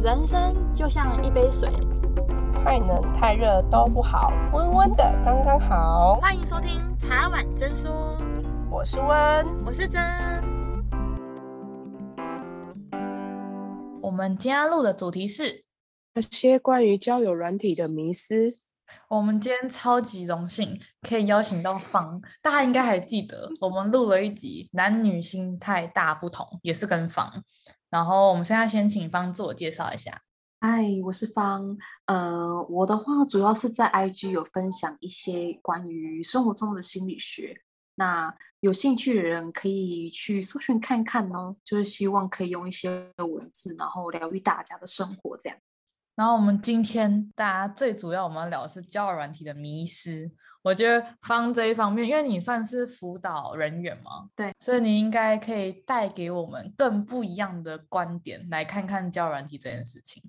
人生就像一杯水，太冷太热都不好，温温的刚刚好。欢迎收听茶碗真说，我是温，我是真。我们今天录的主题是那些关于交友软体的迷思。我们今天超级荣幸可以邀请到方，大家应该还记得，我们录了一集男女心态大不同，也是跟方。然后我们现在先请方自我介绍一下。嗨，我是方。呃，我的话主要是在 IG 有分享一些关于生活中的心理学，那有兴趣的人可以去搜寻看看哦。就是希望可以用一些文字，然后疗愈大家的生活这样。然后我们今天大家最主要我们要聊的是交友软体的迷思。我觉得方这一方面，因为你算是辅导人员嘛，对，所以你应该可以带给我们更不一样的观点，来看看交友软体这件事情。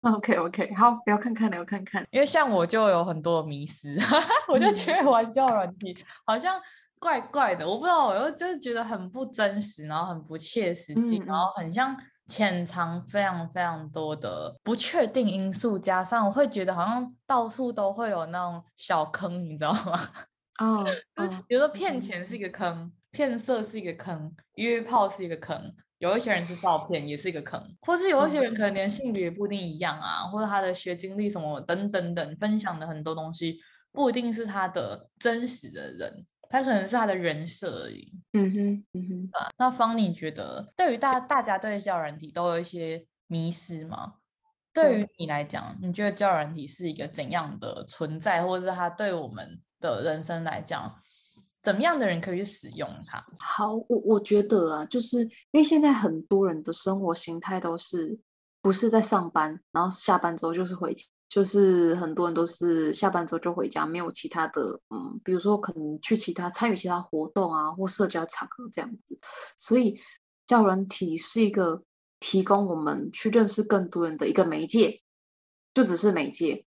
OK OK，好，不要看看了，要看看。因为像我就有很多迷思，我就觉得玩交友软体好像怪怪的，我不知道，我又就是觉得很不真实，然后很不切实际，嗯、然后很像。潜藏非常非常多的不确定因素，加上我会觉得好像到处都会有那种小坑，你知道吗？哦，比如说骗钱是一个坑，骗色是一个坑，约炮是一个坑，有一些人是照片也是一个坑，或是有一些人可能连性别不一定一样啊，或者他的学经历什么等等等，分享的很多东西不一定是他的真实的人。他可能是他的人设而已。嗯哼，嗯哼。啊，那方你觉得，对于大大家对交友软体都有一些迷失吗？对于你来讲，你觉得交友软体是一个怎样的存在，或者是它对我们的人生来讲，怎么样的人可以去使用它？好，我我觉得啊，就是因为现在很多人的生活形态都是不是在上班，然后下班之后就是回家。就是很多人都是下班之后就回家，没有其他的，嗯，比如说可能去其他参与其他活动啊，或社交场合这样子。所以，教人体是一个提供我们去认识更多人的一个媒介，就只是媒介。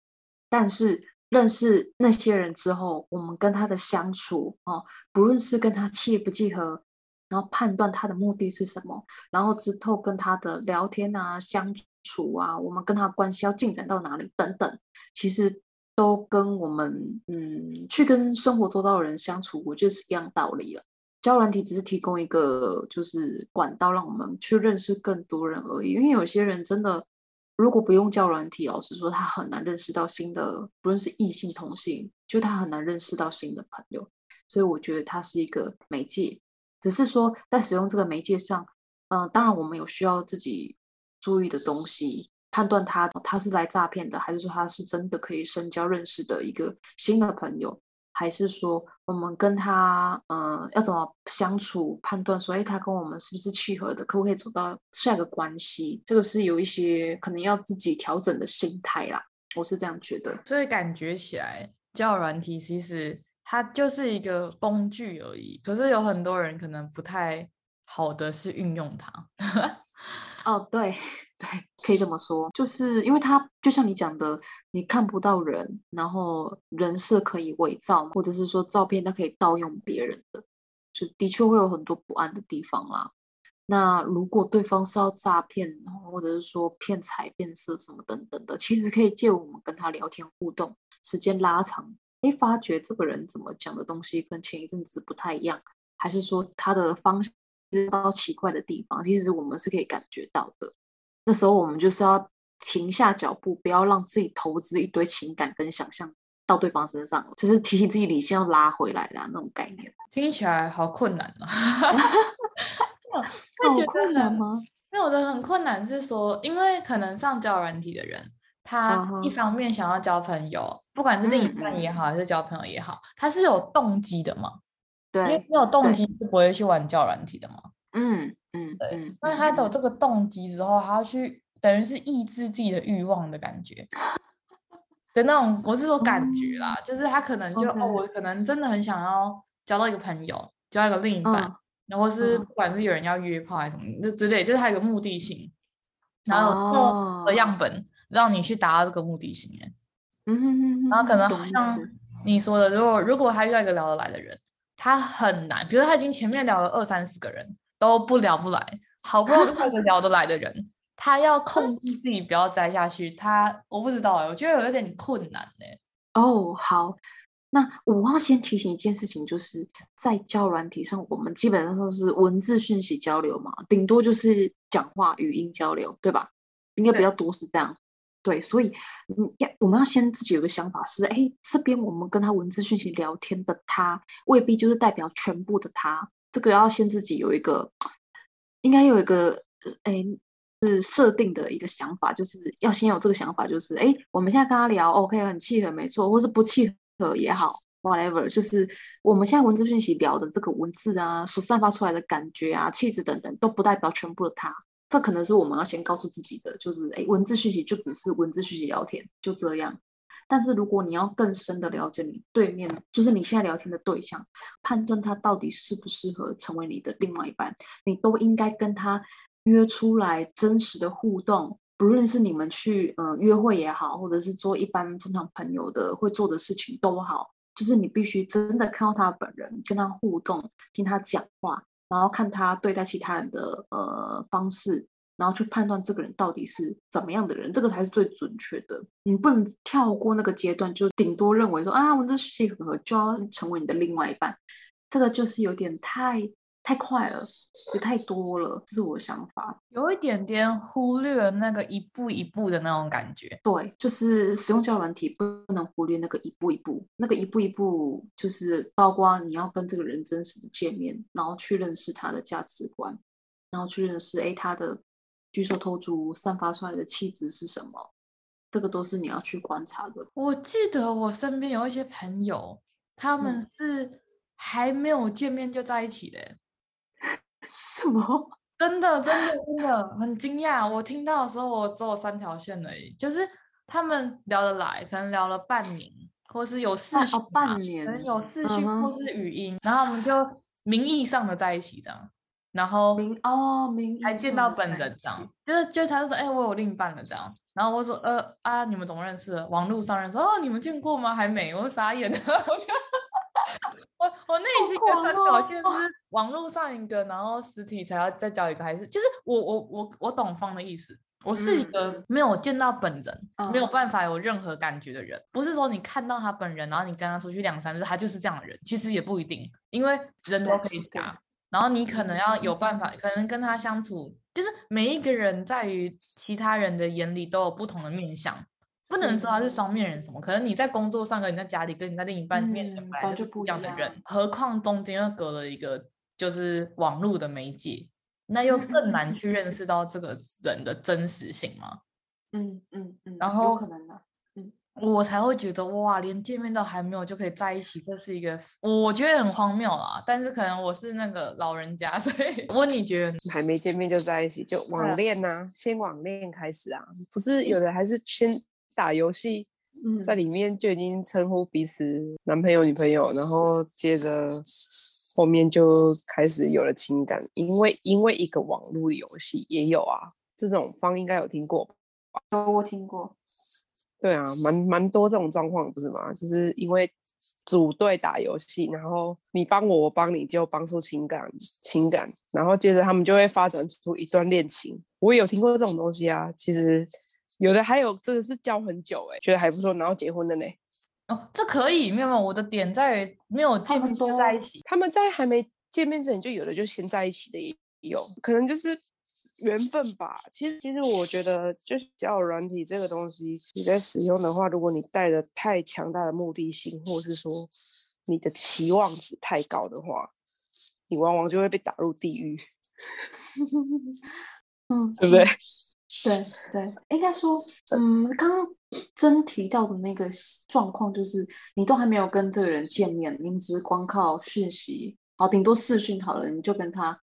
但是认识那些人之后，我们跟他的相处哦，不论是跟他契不契合，然后判断他的目的是什么，然后之后跟他的聊天啊相处处。啊，我们跟他关系要进展到哪里等等，其实都跟我们嗯去跟生活周遭的人相处，我觉得是一样道理了。交友软体只是提供一个就是管道，让我们去认识更多人而已。因为有些人真的如果不用交友软体，老实说他很难认识到新的，不论是异性同性，就他很难认识到新的朋友。所以我觉得它是一个媒介，只是说在使用这个媒介上，嗯、呃，当然我们有需要自己。注意的东西，判断他他是来诈骗的，还是说他是真的可以深交认识的一个新的朋友，还是说我们跟他呃要怎么相处，判断说，哎，他跟我们是不是契合的，可不可以走到下一个关系？这个是有一些可能要自己调整的心态啦，我是这样觉得。所以感觉起来，交友软体其实它就是一个工具而已，可是有很多人可能不太好的是运用它。哦，对 对，可以这么说，就是因为他就像你讲的，你看不到人，然后人设可以伪造，或者是说照片它可以盗用别人的，就的确会有很多不安的地方啦。那如果对方是要诈骗，或者是说骗财骗色什么等等的，其实可以借我们跟他聊天互动，时间拉长，诶，发觉这个人怎么讲的东西跟前一阵子不太一样，还是说他的方向。到奇怪的地方，其实我们是可以感觉到的。那时候我们就是要停下脚步，不要让自己投资一堆情感跟想象到对方身上，就是提醒自己理性要拉回来的那种概念。听起来好困难啊！好困难吗？因为我的很困难是说，因为可能上交友软体的人，他一方面想要交朋友，uh huh. 不管是另一半也好，嗯、还是交朋友也好，他是有动机的嘛？对，因为没有动机是不会去玩教软体的嘛。嗯嗯，对。嗯、那他有这个动机之后，他要去等于是抑制自己的欲望的感觉 的那种，我是说感觉啦，嗯、就是他可能就.哦，我可能真的很想要交到一个朋友，交一个另一半，嗯、然后是不管是有人要约炮还是什么，就之类，就是他有个目的性，然后做个样本让你去达到这个目的性。嗯哼哼，然后可能好像你说的，如果如果他遇到一个聊得来的人。他很难，比如他已经前面聊了二三十个人都不聊不来，好不容易遇到一个聊得来的人，他要控制自己不要栽下去，他我不知道哎，我觉得有一点困难哎。哦，好，那我要先提醒一件事情，就是在交友软体上，我们基本上都是文字讯息交流嘛，顶多就是讲话语音交流，对吧？应该比较多是这样。对，所以嗯，要我们要先自己有个想法是，哎，这边我们跟他文字讯息聊天的他，未必就是代表全部的他，这个要先自己有一个，应该有一个，哎。是设定的一个想法，就是要先有这个想法，就是哎，我们现在跟他聊，OK，很契合，没错，或是不契合也好，whatever，就是我们现在文字讯息聊的这个文字啊，所散发出来的感觉啊、气质等等，都不代表全部的他。这可能是我们要先告诉自己的，就是哎，文字讯息就只是文字讯息聊天，就这样。但是如果你要更深的了解你对面，就是你现在聊天的对象，判断他到底适不适合成为你的另外一半，你都应该跟他。约出来真实的互动，不论是你们去呃约会也好，或者是做一般正常朋友的会做的事情都好，就是你必须真的看到他本人，跟他互动，听他讲话，然后看他对待其他人的呃方式，然后去判断这个人到底是怎么样的人，这个才是最准确的。你不能跳过那个阶段，就顶多认为说啊，我这戏很合，就要成为你的另外一半，这个就是有点太。太快了，也太多了，这是我的想法。有一点点忽略那个一步一步的那种感觉。对，就是使用交友软体不能忽略那个一步一步，那个一步一步就是包括你要跟这个人真实的见面，然后去认识他的价值观，然后去认识哎他的举手投足散发出来的气质是什么，这个都是你要去观察的。我记得我身边有一些朋友，他们是还没有见面就在一起的。嗯 什么？真的，真的，真的很惊讶！我听到的时候，我只有三条线而已，就是他们聊得来，可能聊了半年，或是有视讯、啊哦，半年，可能有视讯或是语音，嗯、然后我们就名义上的在一起这样，然后名哦名还见到本人这样，就是就他就说，哎、欸，我有另一半了这样，然后我说，呃啊，你们怎么认识的？网络上认识，哦，你们见过吗？还没，我傻眼了。我 我我内心的三条线是 网络上一个，然后实体才要再交一个，还是就是我我我我懂方的意思。我是一个没有见到本人，嗯、没有办法有任何感觉的人。嗯、不是说你看到他本人，然后你跟他出去两三次，他就是这样的人。其实也不一定，因为人都可以假。然后你可能要有办法，可能跟他相处，就是每一个人在于其他人的眼里都有不同的面相。不能说他是双面人，什么？可能你在工作上，跟你在家里，跟你在另一半面前本来就是不一样的人。嗯、何况中间又隔了一个就是网络的媒介，那又更难去认识到这个人的真实性嘛。嗯嗯嗯。然后可能的，嗯，我才会觉得哇，连见面都还没有就可以在一起，这是一个我觉得很荒谬啦。但是可能我是那个老人家，所以我问你觉得还没见面就在一起，就网恋呐、啊？先网恋开始啊？不是有的还是先。打游戏，在里面就已经称呼彼此男朋友、女朋友，然后接着后面就开始有了情感，因为因为一个网络游戏也有啊，这种方应该有听过吧？有，我听过。对啊，蛮蛮多这种状况不是吗？就是因为组队打游戏，然后你帮我，我帮你，就帮出情感情感，然后接着他们就会发展出一段恋情。我也有听过这种东西啊，其实。有的还有真的是交很久哎，觉得还不错，然后结婚的呢。哦，这可以，没有没有，我的点在没有见面就在一起。他们在还没见面之前就有的就先在一起的也有，可能就是缘分吧。其实其实我觉得，就是交友软体这个东西，你在使用的话，如果你带着太强大的目的性，或是说你的期望值太高的话，你往往就会被打入地狱。嗯，对不对？对对，应该说，嗯，刚刚 真提到的那个状况，就是你都还没有跟这个人见面，你们只是光靠讯息，好，顶多视讯好了，你就跟他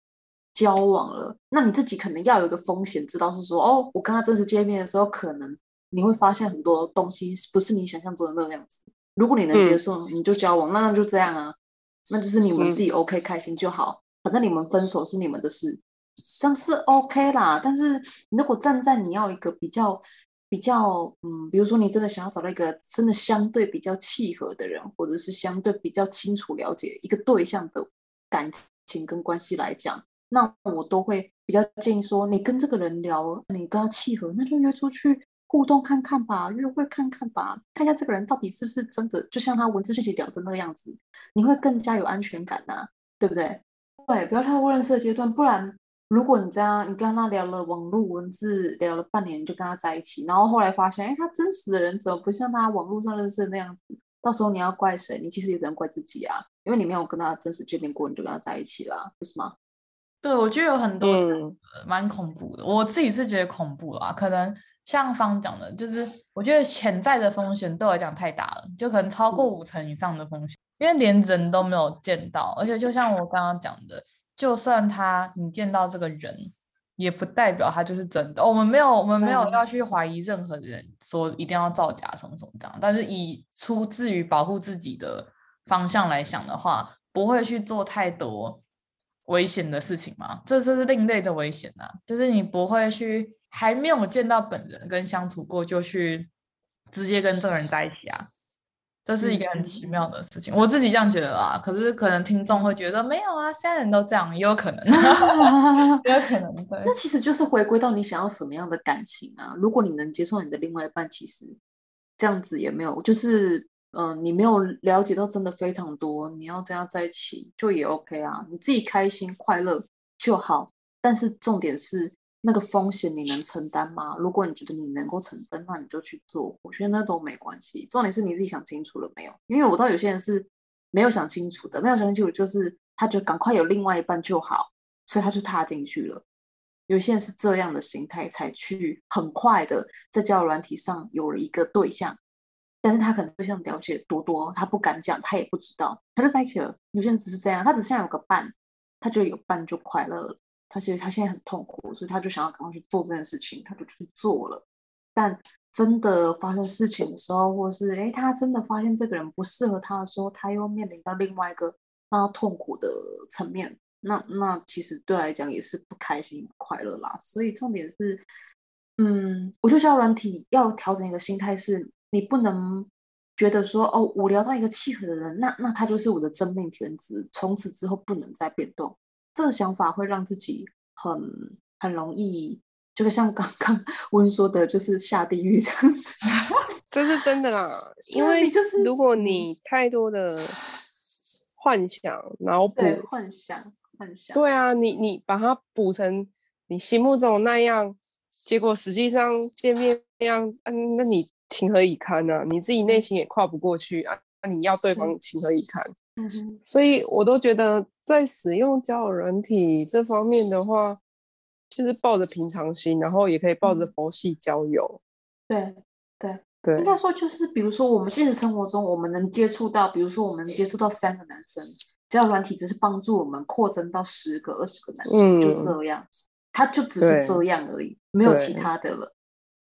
交往了。那你自己可能要有一个风险，知道是说，哦，我跟他正式见面的时候，可能你会发现很多东西不是你想象中的那个样子。如果你能接受，嗯、你就交往，那那就这样啊，那就是你们自己 OK、嗯、开心就好，反正你们分手是你们的事。像是 OK 啦，但是如果站在你要一个比较比较，嗯，比如说你真的想要找到一个真的相对比较契合的人，或者是相对比较清楚了解一个对象的感情跟关系来讲，那我都会比较建议说，你跟这个人聊，你跟他契合，那就约出去互动看看吧，约会看看吧，看一下这个人到底是不是真的，就像他文字讯息聊的那个样子，你会更加有安全感呐、对不对？对，不要太过认识的阶段，不然如果你这样，你跟他聊了网络文字聊了半年，你就跟他在一起，然后后来发现，哎，他真实的人怎么不像他网络上认识的那样子？到时候你要怪谁？你其实也只能怪自己啊，因为你没有跟他真实见面过，你就跟他在一起了，不是吗？对，我觉得有很多蛮恐怖的，嗯、我自己是觉得恐怖啦。可能像方讲的，就是我觉得潜在的风险对我来讲太大了，就可能超过五成以上的风险。嗯因为连人都没有见到，而且就像我刚刚讲的，就算他你见到这个人，也不代表他就是真的。我们没有，我们没有要去怀疑任何人说一定要造假什么什么这样。但是以出自于保护自己的方向来想的话，不会去做太多危险的事情嘛？这就是另类的危险啊！就是你不会去还没有见到本人跟相处过，就去直接跟这个人在一起啊。这是一个很奇妙的事情，嗯、我自己这样觉得啊。可是可能听众会觉得没有啊，现在人都这样，也有可能，也有可能。对，那其实就是回归到你想要什么样的感情啊。如果你能接受你的另外一半，其实这样子也没有，就是嗯、呃，你没有了解到真的非常多，你要这样在一起就也 OK 啊，你自己开心快乐就好。但是重点是。那个风险你能承担吗？如果你觉得你能够承担，那你就去做。我觉得那都没关系。重点是你自己想清楚了没有？因为我知道有些人是没有想清楚的，没有想清楚就是他就赶快有另外一半就好，所以他就踏进去了。有些人是这样的心态才去很快的在交友软体上有了一个对象，但是他可能对象了解多多，他不敢讲，他也不知道，他就在一起了。有些人只是这样，他只想有个伴，他觉得有伴就快乐了。他其实他现在很痛苦，所以他就想要赶快去做这件事情，他就去做了。但真的发生事情的时候，或是诶，他真的发现这个人不适合他的时候，他又面临到另外一个让他痛苦的层面。那那其实对来讲也是不开心、不快乐啦。所以重点是，嗯，我就叫软体要调整一个心态，是你不能觉得说哦，我聊到一个契合的人，那那他就是我的真命天子，从此之后不能再变动。这个想法会让自己很很容易，就像刚刚 温说的，就是下地狱这样子。这是真的啦，因为就是如果你太多的幻想，脑补幻想幻想，对啊，你你把它补成你心目中那样，结果实际上见面那样，嗯，那你情何以堪啊？你自己内心也跨不过去啊，那你要对方情何以堪？嗯，所以我都觉得。在使用交友软体这方面的话，就是抱着平常心，然后也可以抱着佛系交友。对对对，应该说就是，比如说我们现实生活中，我们能接触到，比如说我们能接触到三个男生，交友软体只是帮助我们扩增到十个、二十个男生，嗯、就这样，它就只是这样而已，没有其他的了。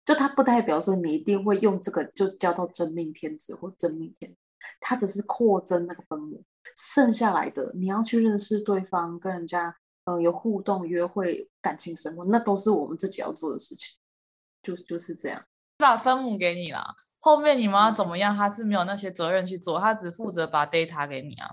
就它不代表说你一定会用这个就交到真命天子或真命天子，它只是扩增那个分母。剩下来的，你要去认识对方，跟人家呃有互动、约会、感情生活，那都是我们自己要做的事情，就就是这样。把分母给你了，后面你们要怎么样？他是没有那些责任去做，他只负责把 data 给你啊，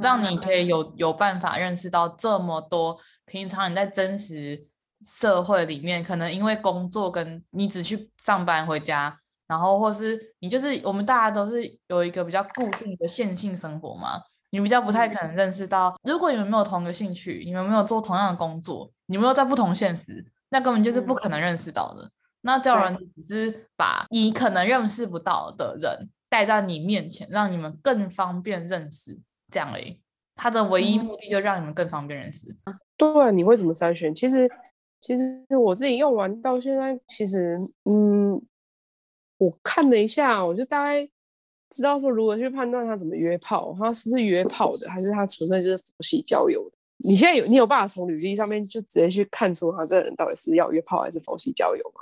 让你可以有有办法认识到这么多。平常你在真实社会里面，可能因为工作跟你只去上班回家。然后，或是你就是我们大家都是有一个比较固定的线性生活嘛，你比较不太可能认识到，如果你们没有同一个兴趣，你们没有做同样的工作，你们又在不同现实，那根本就是不可能认识到的。嗯、那交友软体只是把你可能认识不到的人带在你面前，让你们更方便认识，这样而已。他的唯一目的就让你们更方便认识。嗯、对，你会怎么筛选？其实，其实我自己用完到现在，其实，嗯。我看了一下，我就大概知道说如何去判断他怎么约炮，他是不是约炮的，还是他纯粹就是佛系交友的。你现在有你有办法从履历上面就直接去看出他这个人到底是要约炮还是佛系交友吗？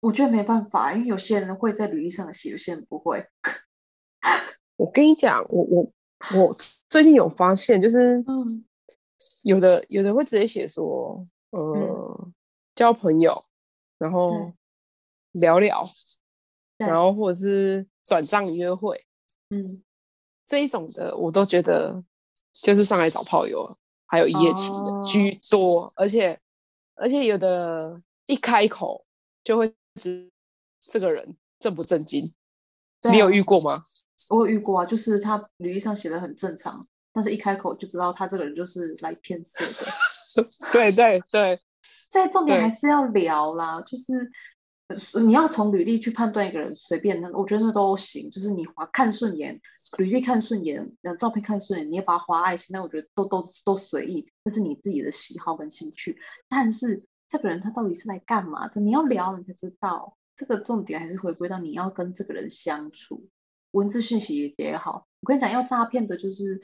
我觉得没办法，因为有些人会在履历上写，有些人不会。我跟你讲，我我我最近有发现，就是嗯，有的有的会直接写说，呃，嗯、交朋友，然后聊聊。然后或者是短暂约会，嗯，这一种的我都觉得就是上来找炮友，还有一夜情的居多，哦、而且而且有的一开口就会知这个人正不正经。啊、你有遇过吗？我有遇过啊，就是他履历上写的很正常，但是一开口就知道他这个人就是来骗色的。对 对对，所以重点还是要聊啦，就是。你要从履历去判断一个人，随便那我觉得那都行。就是你滑看顺眼，履历看顺眼，那照片看顺眼，你也把它滑爱心，那我觉得都都都随意，这是你自己的喜好跟兴趣。但是这个人他到底是来干嘛的？你要聊你才知道。这个重点还是回归到你要跟这个人相处，文字讯息也好。我跟你讲，要诈骗的就是，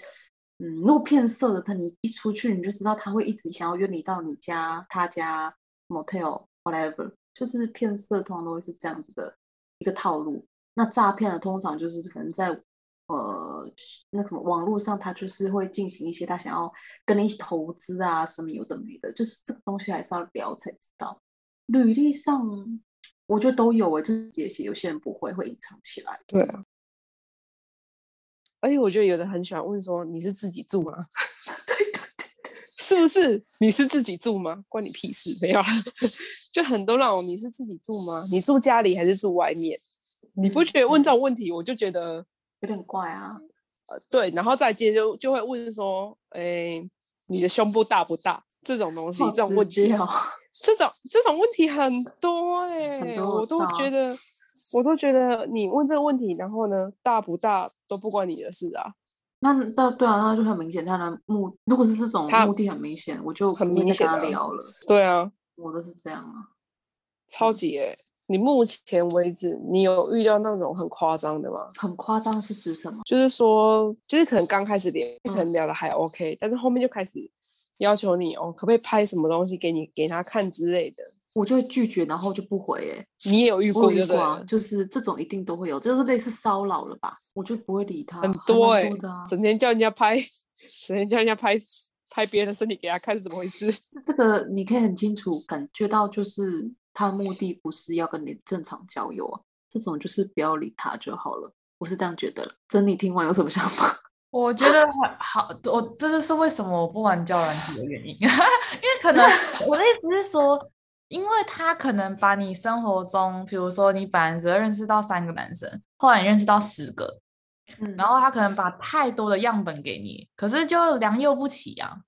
嗯，如果骗色的他，你一出去你就知道他会一直想要约你到你家、他家、motel whatever。就是骗色，通常都会是这样子的一个套路。那诈骗呢，通常就是可能在呃那什么网络上，他就是会进行一些他想要跟你一起投资啊什么有的没的，就是这个东西还是要聊才知道。履历上我觉得都有诶，就是有些有些人不会会隐藏起来。对啊，而且我觉得有的很喜欢问说，你是自己住吗？对。是不是你是自己住吗？关你屁事！没有，就很多那种你是自己住吗？你住家里还是住外面？你不觉得问这种问题，我就觉得有点怪啊。呃，对，然后再接就就会问说，哎，你的胸部大不大？这种东西，这种问题，哦、这种这种问题很多 哎、欸，我都觉得，我都觉得你问这个问题，然后呢，大不大都不关你的事啊。那那对啊，那就很明显，他的目如果是这种目的很明显，我就很明显跟他聊了。对啊，我都是这样啊，超级诶、欸。你目前为止，你有遇到那种很夸张的吗？很夸张是指什么？就是说，就是可能刚开始聊，可能聊的还 OK，、嗯、但是后面就开始要求你哦，可不可以拍什么东西给你给他看之类的。我就会拒绝，然后就不回。哎，你也有遇过，遇过啊？就是这种一定都会有，就是类似骚扰了吧？我就不会理他。很多哎，整天叫人家拍，整天叫人家拍拍别人的身体给他看，是怎么回事？这个你可以很清楚感觉到，就是他的目的不是要跟你正常交友啊。这种就是不要理他就好了。我是这样觉得。真理听完有什么想法？我觉得好，我这就是为什么我不玩交友软体的原因，因为可能我的意思是说。因为他可能把你生活中，比如说你本来只认识到三个男生，后来你认识到十个，嗯，然后他可能把太多的样本给你，可是就良莠不齐啊。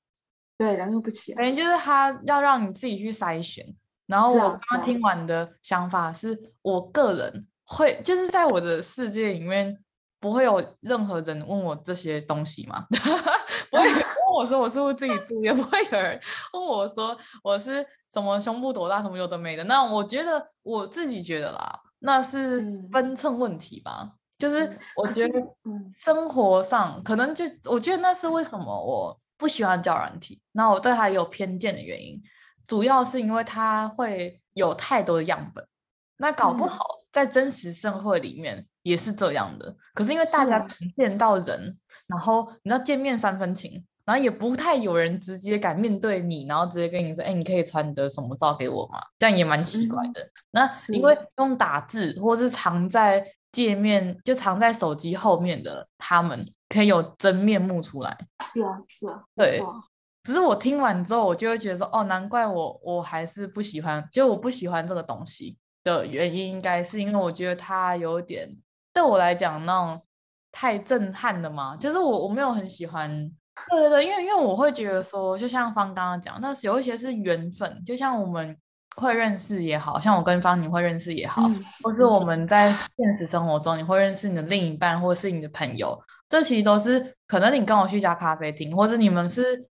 对，良莠不齐。反正就是他要让你自己去筛选。然后我刚刚听完的想法是，我个人会就是在我的世界里面不会有任何人问我这些东西嘛。不会问我说我是不是自己住，也 不会有人问我说我是什么胸部多大，什么有的没的。那我觉得我自己觉得啦，那是分寸问题吧。嗯、就是我觉得生活上可能就我觉得那是为什么我不喜欢交友软体，那我对他有偏见的原因，主要是因为他会有太多的样本，那搞不好在真实社会里面也是这样的。可是因为大家见到人。然后你知道见面三分情，然后也不太有人直接敢面对你，然后直接跟你说，哎，你可以传你的什么照给我吗？这样也蛮奇怪的。嗯、那因为用打字或是藏在界面，就藏在手机后面的他们，可以有真面目出来。是啊，是啊，对。只是我听完之后，我就会觉得说，哦，难怪我我还是不喜欢，就我不喜欢这个东西的原因，应该是因为我觉得它有点对我来讲那种。太震撼了嘛？就是我我没有很喜欢，对对对，因为因为我会觉得说，就像方刚刚讲，那是有一些是缘分，就像我们会认识也好，像我跟方你会认识也好，嗯、或是我们在现实生活中你会认识你的另一半，或是你的朋友，这其实都是可能你跟我去一家咖啡厅，或是你们是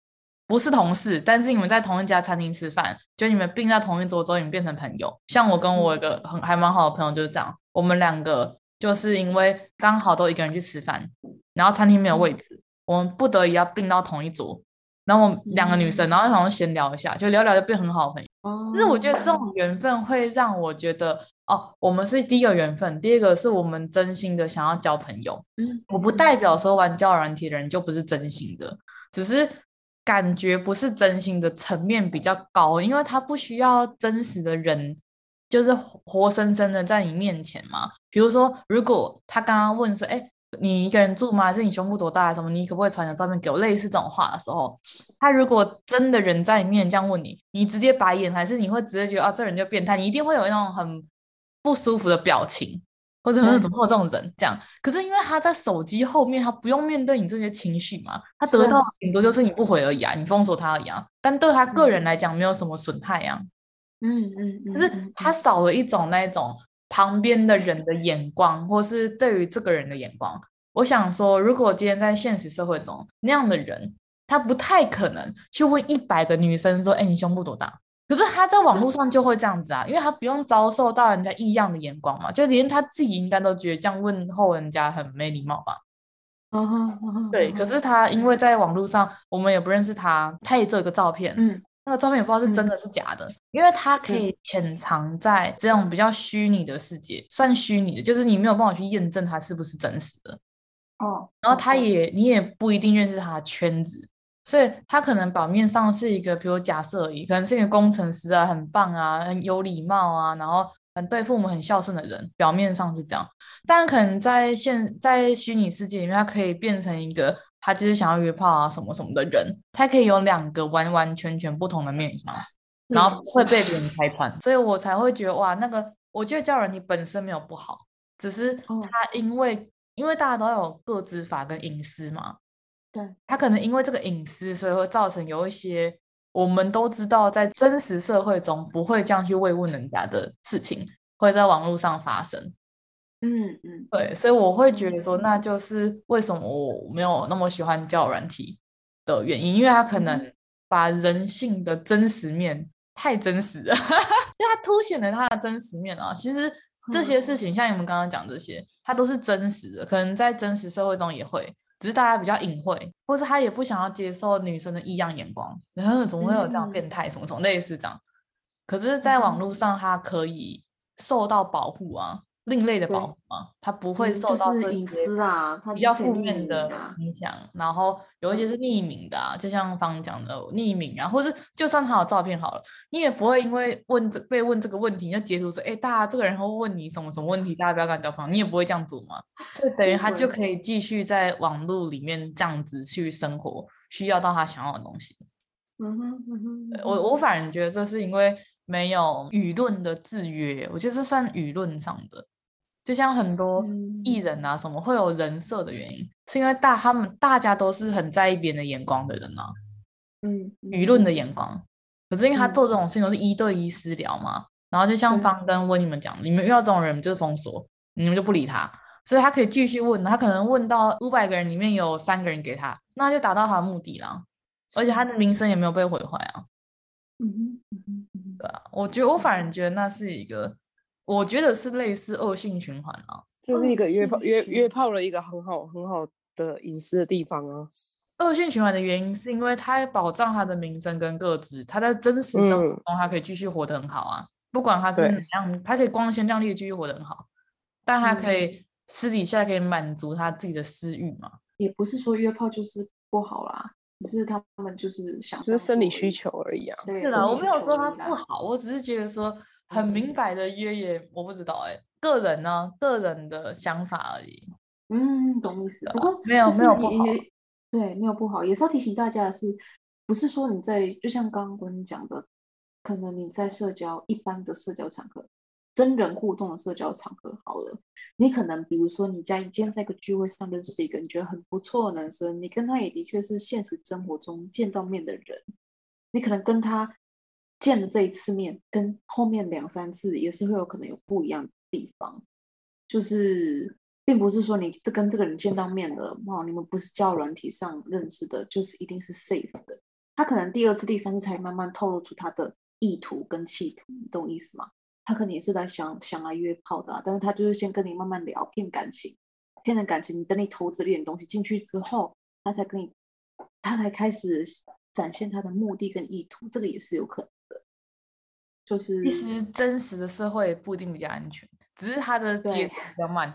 不是同事，但是你们在同一家餐厅吃饭，就你们并在同一桌之后，你们变成朋友。像我跟我一个很还蛮好的朋友就是这样，我们两个。就是因为刚好都一个人去吃饭，然后餐厅没有位置，我们不得已要并到同一组。然后我们两个女生，然后好像闲聊一下，就聊聊就变很好的朋友。就是我觉得这种缘分会让我觉得，哦，我们是第一个缘分，第二个是我们真心的想要交朋友。嗯，我不代表说玩交友软体的人就不是真心的，只是感觉不是真心的层面比较高，因为他不需要真实的人。就是活生生的在你面前嘛。比如说，如果他刚刚问说：“哎，你一个人住吗？还是你胸部多大？什么？你可不可以传你的照片给我？类似这种话的时候，他如果真的人在里面这样问你，你直接白眼，还是你会直接觉得啊，这人就变态？你一定会有那种很不舒服的表情，或者很怎么会有这种人这样？可是因为他在手机后面，他不用面对你这些情绪嘛，他得到顶多就是你不回而已啊，你封锁他而已啊。但对他个人来讲，没有什么损害呀。嗯嗯嗯，就是他少了一种那一种。旁边的人的眼光，或是对于这个人的眼光，我想说，如果今天在现实社会中那样的人，他不太可能去问一百个女生说：“哎，你胸部多大？”可是他在网络上就会这样子啊，因为他不用遭受到人家异样的眼光嘛，就连他自己应该都觉得这样问候人家很没礼貌吧。对。可是他因为在网络上，我们也不认识他，他也做一个照片，嗯。那个照片也不知道是真的是假的，嗯、因为它可以潜藏在这种比较虚拟的世界，算虚拟的，就是你没有办法去验证它是不是真实的。哦，然后他也，你也不一定认识他的圈子，所以他可能表面上是一个，比如假设而已，可能是一个工程师啊，很棒啊，很有礼貌啊，然后。很对父母很孝顺的人，表面上是这样，但可能在现在虚拟世界里面，他可以变成一个他就是想要约炮啊什么什么的人，他可以有两个完完全全不同的面相，然后会被别人拆穿，所以我才会觉得哇，那个我觉得交友软体本身没有不好，只是他因为、哦、因为大家都有各自法跟隐私嘛，对，他可能因为这个隐私，所以会造成有一些。我们都知道，在真实社会中不会这样去慰问人家的事情，会在网络上发生。嗯嗯，对，所以我会觉得说，那就是为什么我没有那么喜欢教软体的原因，因为它可能把人性的真实面太真实了，因为它凸显了它的真实面啊。其实这些事情，像你们刚刚讲这些，它都是真实的，可能在真实社会中也会。只是大家比较隐晦，或是他也不想要接受女生的异样眼光，然 后怎么会有这样变态什么什么类似这样？可是，在网络上，他可以受到保护啊。另类的保护嘛，他不会受到隐私啊，比较负面的影响。然后有一些是匿名的，啊，就像方讲的匿名啊，或是就算他有照片好了，你也不会因为问这被问这个问题，就截图说，哎，大家这个人会问你什么什么问题，大家不要跟他交朋友，你也不会这样做嘛。所以等于他就可以继续在网络里面这样子去生活，需要到他想要的东西。嗯哼嗯哼，我我反而觉得这是因为没有舆论的制约，我觉得这算舆论上的。就像很多艺人啊，什么会有人设的原因，嗯、是因为大他们大家都是很在意别人的眼光的人啊，嗯，舆论的眼光。可是因为他做这种事情都是一对一私聊嘛，嗯、然后就像方登问你们讲，嗯、你们遇到这种人就是封锁，你们就不理他，所以他可以继续问，他可能问到五百个人里面有三个人给他，那就达到他的目的了，而且他的名声也没有被毁坏啊。嗯哼嗯哼，对啊，我觉得我反而觉得那是一个。我觉得是类似恶性循环啊，就是一个约炮约约炮了一个很好很好的隐私的地方啊。恶性循环的原因是因为他保障他的名声跟个子，他在真实生活中他可以继续活得很好啊，嗯、不管他是怎样，对他可以光鲜亮丽的继续活得很好，但他可以私底下可以满足他自己的私欲嘛。也不是说约炮就是不好啦，只是他们就是想就是生理需求而已啊。是的，我没有说他不好，我只是觉得说。很明白的约也我不知道哎、欸，个人呢、啊，个人的想法而已。嗯，懂意思。不过没有没有不好，对，没有不好，也是要提醒大家的是，不是说你在就像刚刚跟你讲的，可能你在社交一般的社交场合，真人互动的社交场合好了，你可能比如说你在今天在一个聚会上认识一个你觉得很不错的男生，你跟他也的确是现实生活中见到面的人，你可能跟他。见了这一次面，跟后面两三次也是会有可能有不一样的地方，就是并不是说你这跟这个人见到面了，哦，你们不是交友软体上认识的，就是一定是 safe 的。他可能第二次、第三次才慢慢透露出他的意图跟企图，你懂意思吗？他可能也是在想想来约炮的，但是他就是先跟你慢慢聊，骗感情，骗了感情，你等你投资了一点东西进去之后，他才跟你，他才开始展现他的目的跟意图，这个也是有可能。就是，其实真实的社会不一定比较安全，只是它的节奏比较慢。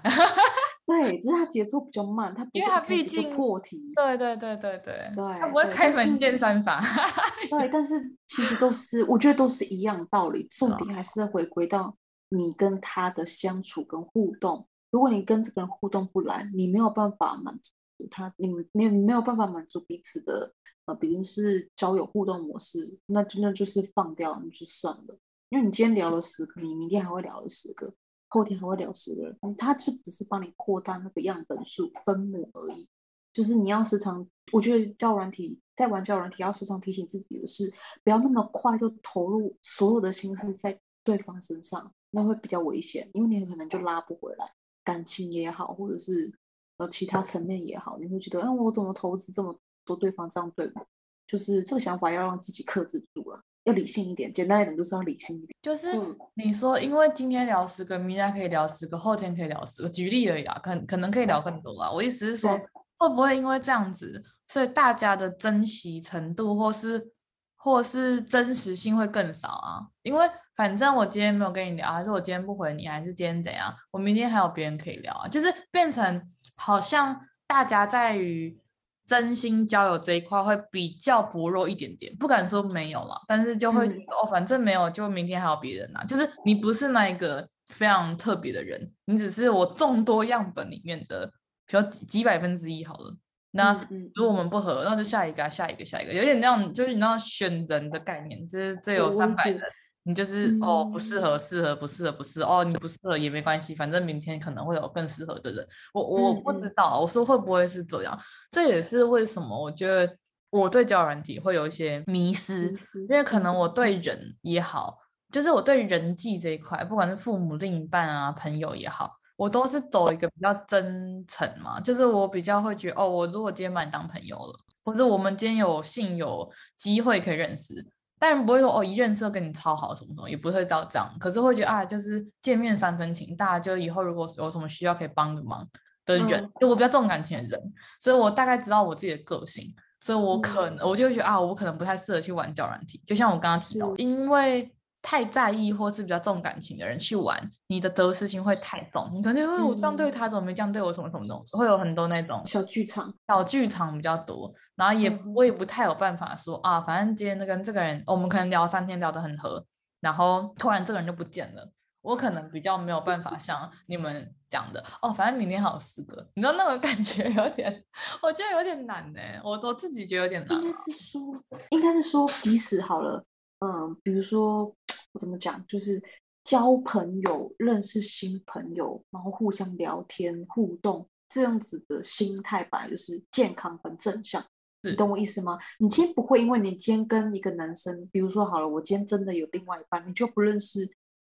对，对，只是它节奏比较慢，它因为它毕竟破题。对对对对对，对，它不会开门见山法。对，但是其实都是，我觉得都是一样道理，重点还是回归到你跟他的相处跟互动，如果你跟这个人互动不来，你没有办法满足他，你们没有没有办法满足彼此的呃，比如是交友互动模式，那真的就是放掉，那就算了。因为你今天聊了十个，你明天还会聊了十个，后天还会聊十个人，他就只是帮你扩大那个样本数分母而已。就是你要时常，我觉得交友软体在玩交友软体要时常提醒自己的是，不要那么快就投入所有的心思在对方身上，那会比较危险，因为你可能就拉不回来。感情也好，或者是呃其他层面也好，你会觉得，哎，我怎么投资这么多，对方这样对我，就是这个想法要让自己克制住了，要理性一点。简单一点就是要理性一点。就是你说，因为今天聊十个，明天可以聊十个，后天可以聊十个，举例而已啦，可可能可以聊更多啦。我意思是说。会不会因为这样子，所以大家的珍惜程度或是或是真实性会更少啊？因为反正我今天没有跟你聊，还是我今天不回你，还是今天怎样？我明天还有别人可以聊啊，就是变成好像大家在于真心交友这一块会比较薄弱一点点，不敢说没有了，但是就会、嗯、哦，反正没有，就明天还有别人啊。就是你不是那一个非常特别的人，你只是我众多样本里面的。就几几百分之一好了，那如果我们不合，那就下一个，下一个，下一个，有点那样，就是你那样选人的概念，就是这有三百人，你就是哦不适合，适合不适合不适合，哦你不适合也没关系，反正明天可能会有更适合的人。我我不知道，我说会不会是这样？这也是为什么我觉得我对交友软体会有一些迷失，因为可能我对人也好，就是我对人际这一块，不管是父母、另一半啊、朋友也好。我都是走一个比较真诚嘛，就是我比较会觉得，哦，我如果今天把你当朋友了，或者我们今天有幸有机会可以认识，但不会说哦，一认识就跟你超好什么什么，也不会到这样。可是会觉得啊，就是见面三分情，大家就以后如果有什么需要可以帮个忙的人，嗯、就我比较重感情的人，所以我大概知道我自己的个性，所以我可能、嗯、我就会觉得啊，我可能不太适合去玩交软体，就像我刚刚提到，因为。太在意或是比较重感情的人去玩，你的得失心会太重。你可能因为我这样对他，怎么没这样对我？什么什么东西，会有很多那种小剧场，小剧场比较多。然后也我也不太有办法说啊，反正今天跟这个人，我们可能聊三天聊得很合，然后突然这个人就不见了。我可能比较没有办法像你们讲的哦，反正明天还有四个，你知道那个感觉有点，我觉得有点难呢。我我自己觉得有点难。应该是说，应该是说，即使好了。嗯，比如说我怎么讲，就是交朋友、认识新朋友，然后互相聊天互动，这样子的心态本来就是健康和正向。你懂我意思吗？你今天不会因为你今天跟一个男生，比如说好了，我今天真的有另外一半，你就不认识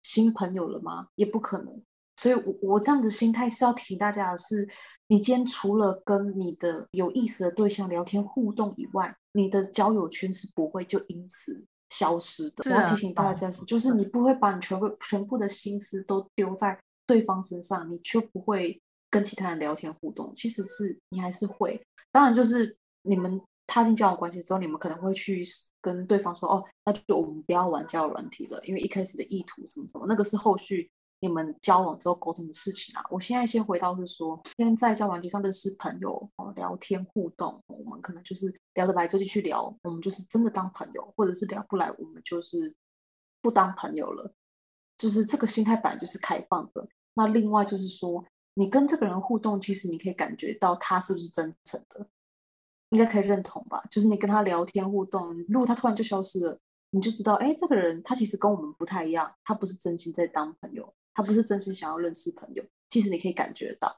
新朋友了吗？也不可能。所以我，我我这样的心态是要提醒大家的是，你今天除了跟你的有意思的对象聊天互动以外，你的交友圈是不会就因此。消失的，我要提醒大家是，就是你不会把你全部全部的心思都丢在对方身上，你却不会跟其他人聊天互动。其实是你还是会，当然就是你们踏进交往关系之后，你们可能会去跟对方说，哦，那就我们不要玩交友软体了，因为一开始的意图什么什么，那个是后续。你们交往之后沟通的事情啊，我现在先回到是说，现在交往机上认识朋友，聊天互动，我们可能就是聊得来就继续聊，我们就是真的当朋友，或者是聊不来，我们就是不当朋友了，就是这个心态本来就是开放的。那另外就是说，你跟这个人互动，其实你可以感觉到他是不是真诚的，应该可以认同吧？就是你跟他聊天互动，如果他突然就消失了，你就知道，哎，这个人他其实跟我们不太一样，他不是真心在当朋友。他不是真心想要认识朋友，其实你可以感觉到。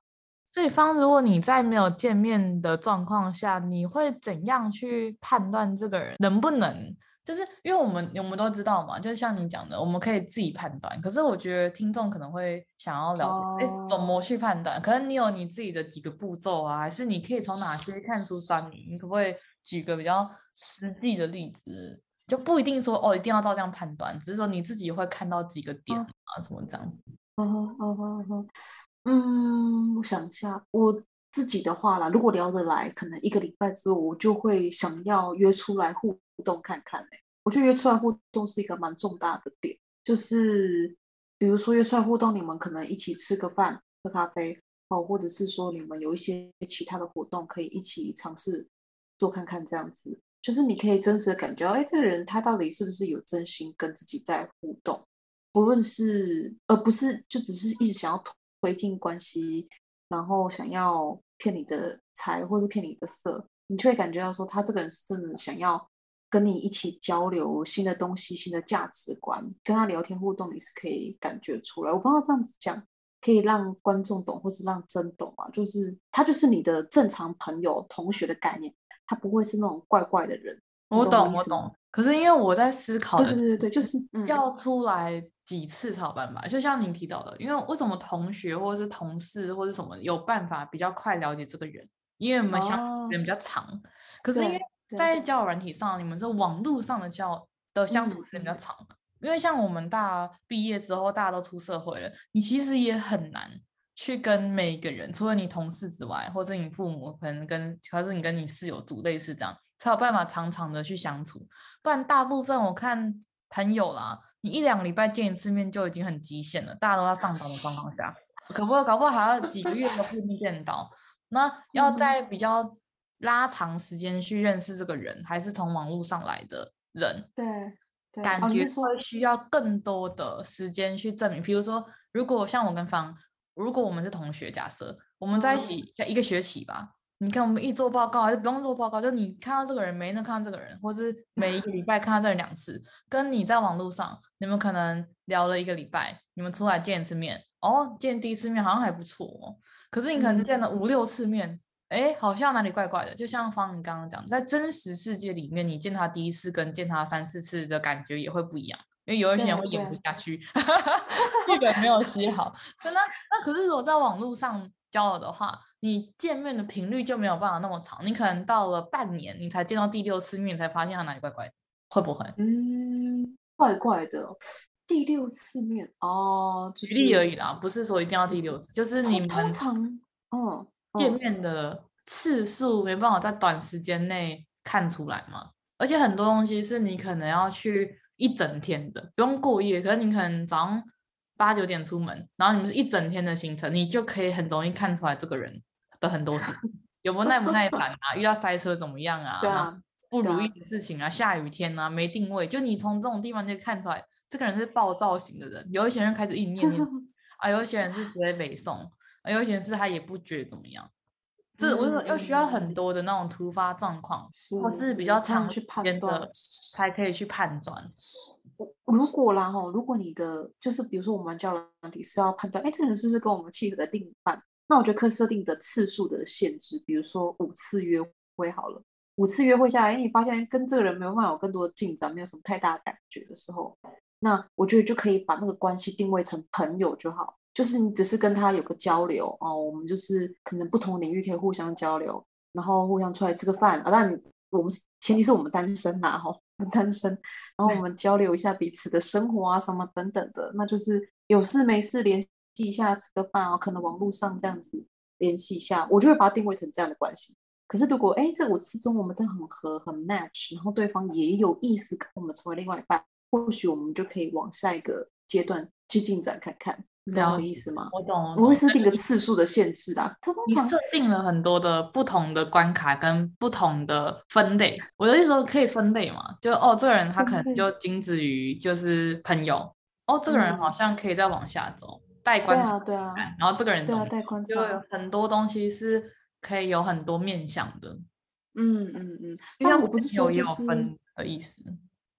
对方，如果你在没有见面的状况下，你会怎样去判断这个人能不能？就是因为我们我们都知道嘛，就是像你讲的，我们可以自己判断。可是我觉得听众可能会想要了解，怎么去判断？可能你有你自己的几个步骤啊，还是你可以从哪些看出端倪？你可不可以举个比较实际的例子？就不一定说哦，一定要照这样判断，只是说你自己会看到几个点啊，哦、什么这样。嗯哼嗯哼嗯嗯，我想一下，我自己的话啦，如果聊得来，可能一个礼拜之后，我就会想要约出来互动看看、欸。我觉得约出来互动是一个蛮重大的点，就是比如说约出来互动，你们可能一起吃个饭、喝咖啡，哦，或者是说你们有一些其他的活动可以一起尝试做看看这样子。就是你可以真实的感觉到，哎，这个人他到底是不是有真心跟自己在互动？不论是，而不是就只是一直想要推进关系，然后想要骗你的财或是骗你的色，你就会感觉到说他这个人是真的想要跟你一起交流新的东西、新的价值观，跟他聊天互动，你是可以感觉出来。我不知道这样子讲可以让观众懂，或是让真懂啊，就是他就是你的正常朋友、同学的概念，他不会是那种怪怪的人。我懂，我懂。可是因为我在思考，对对对对，就是要出来几次才有办法。就像您提到的，因为为什么同学或者是同事或者什么有办法比较快了解这个人？因为我们相处时间比较长。哦、可是因为在交友软体上，你们是网络上的交的相处时间比较长。嗯、因为像我们大毕业之后，大家都出社会了，你其实也很难去跟每一个人，除了你同事之外，或者你父母可能跟，或者你跟你室友组类似这样。才有办法常常的去相处，不然大部分我看朋友啦，你一两个礼拜见一次面就已经很极限了，大家都要上班的状况下，可不可搞不好还要几个月都不见到。那要在比较拉长时间去认识这个人，还是从网络上来的人，对，对感觉会需要更多的时间去证明。比如说，如果像我跟方，如果我们是同学，假设我们在一起一个学期吧。你看，我们一做报告还是不用做报告，就你看到这个人没能看到这个人，或是 每一个礼拜看到这两次，跟你在网络上，你们可能聊了一个礼拜，你们出来见一次面，哦，见第一次面好像还不错哦，可是你可能见了五六次面，哎、嗯，好像哪里怪怪的。就像方你刚刚讲，在真实世界里面，你见他第一次跟见他三四次的感觉也会不一样，因为有一些人会演不下去，剧本没有写好。所以那那可是如果在网络上交友的话。你见面的频率就没有办法那么长，你可能到了半年，你才见到第六次面，你才发现他哪里怪怪的，会不会？嗯，怪怪的。第六次面哦，就是、举例而已啦，不是说一定要第六次，就是你们通常嗯见面的次数没办法在短时间内看出来嘛，而且很多东西是你可能要去一整天的，不用过夜，可是你可能早上八九点出门，然后你们是一整天的行程，你就可以很容易看出来这个人。的很多事，有没有耐不耐烦啊？遇到塞车怎么样啊？对啊，不如意的事情啊，下雨天啊，没定位，就你从这种地方就看出来，这个人是暴躁型的人。有一些人开始一念念 啊，有一些人是直接北宋，啊，有一些人是他也不觉得怎么样。这我说要需要很多的那种突发状况，或是比较长去判断，才可以去判断。如果啦哈，如果你的就是比如说我们交友问题是要判断，哎，这个人是不是跟我们契合的另一半？那我觉得可以设定的次数的限制，比如说五次约会好了。五次约会下来，哎你发现跟这个人没有办法有更多的进展，没有什么太大的感觉的时候，那我觉得就可以把那个关系定位成朋友就好。就是你只是跟他有个交流哦，我们就是可能不同领域可以互相交流，然后互相出来吃个饭啊。但我们前提是我们单身呐，哈，单身，然后我们交流一下彼此的生活啊什么等等的，那就是有事没事联系。一下吃个饭哦，可能网络上这样子联系一下，我就会把它定位成这样的关系。可是如果哎，这我之中我们真的很合很 match，然后对方也有意思跟我们成为另外一半，或许我们就可以往下一个阶段去进展看看，懂我的意思吗？我懂，我会设定个次数的限制啊。你设定了很多的不同的关卡跟不同的分类，我的意思说可以分类嘛？就哦，这个人他可能就仅止于就是朋友，哦，这个人好像可以再往下走。带观察，对啊，对啊，然后这个人对啊，带观察，就有很多东西是可以有很多面向的。嗯嗯嗯，但我不是说、就是、有也有分的意思。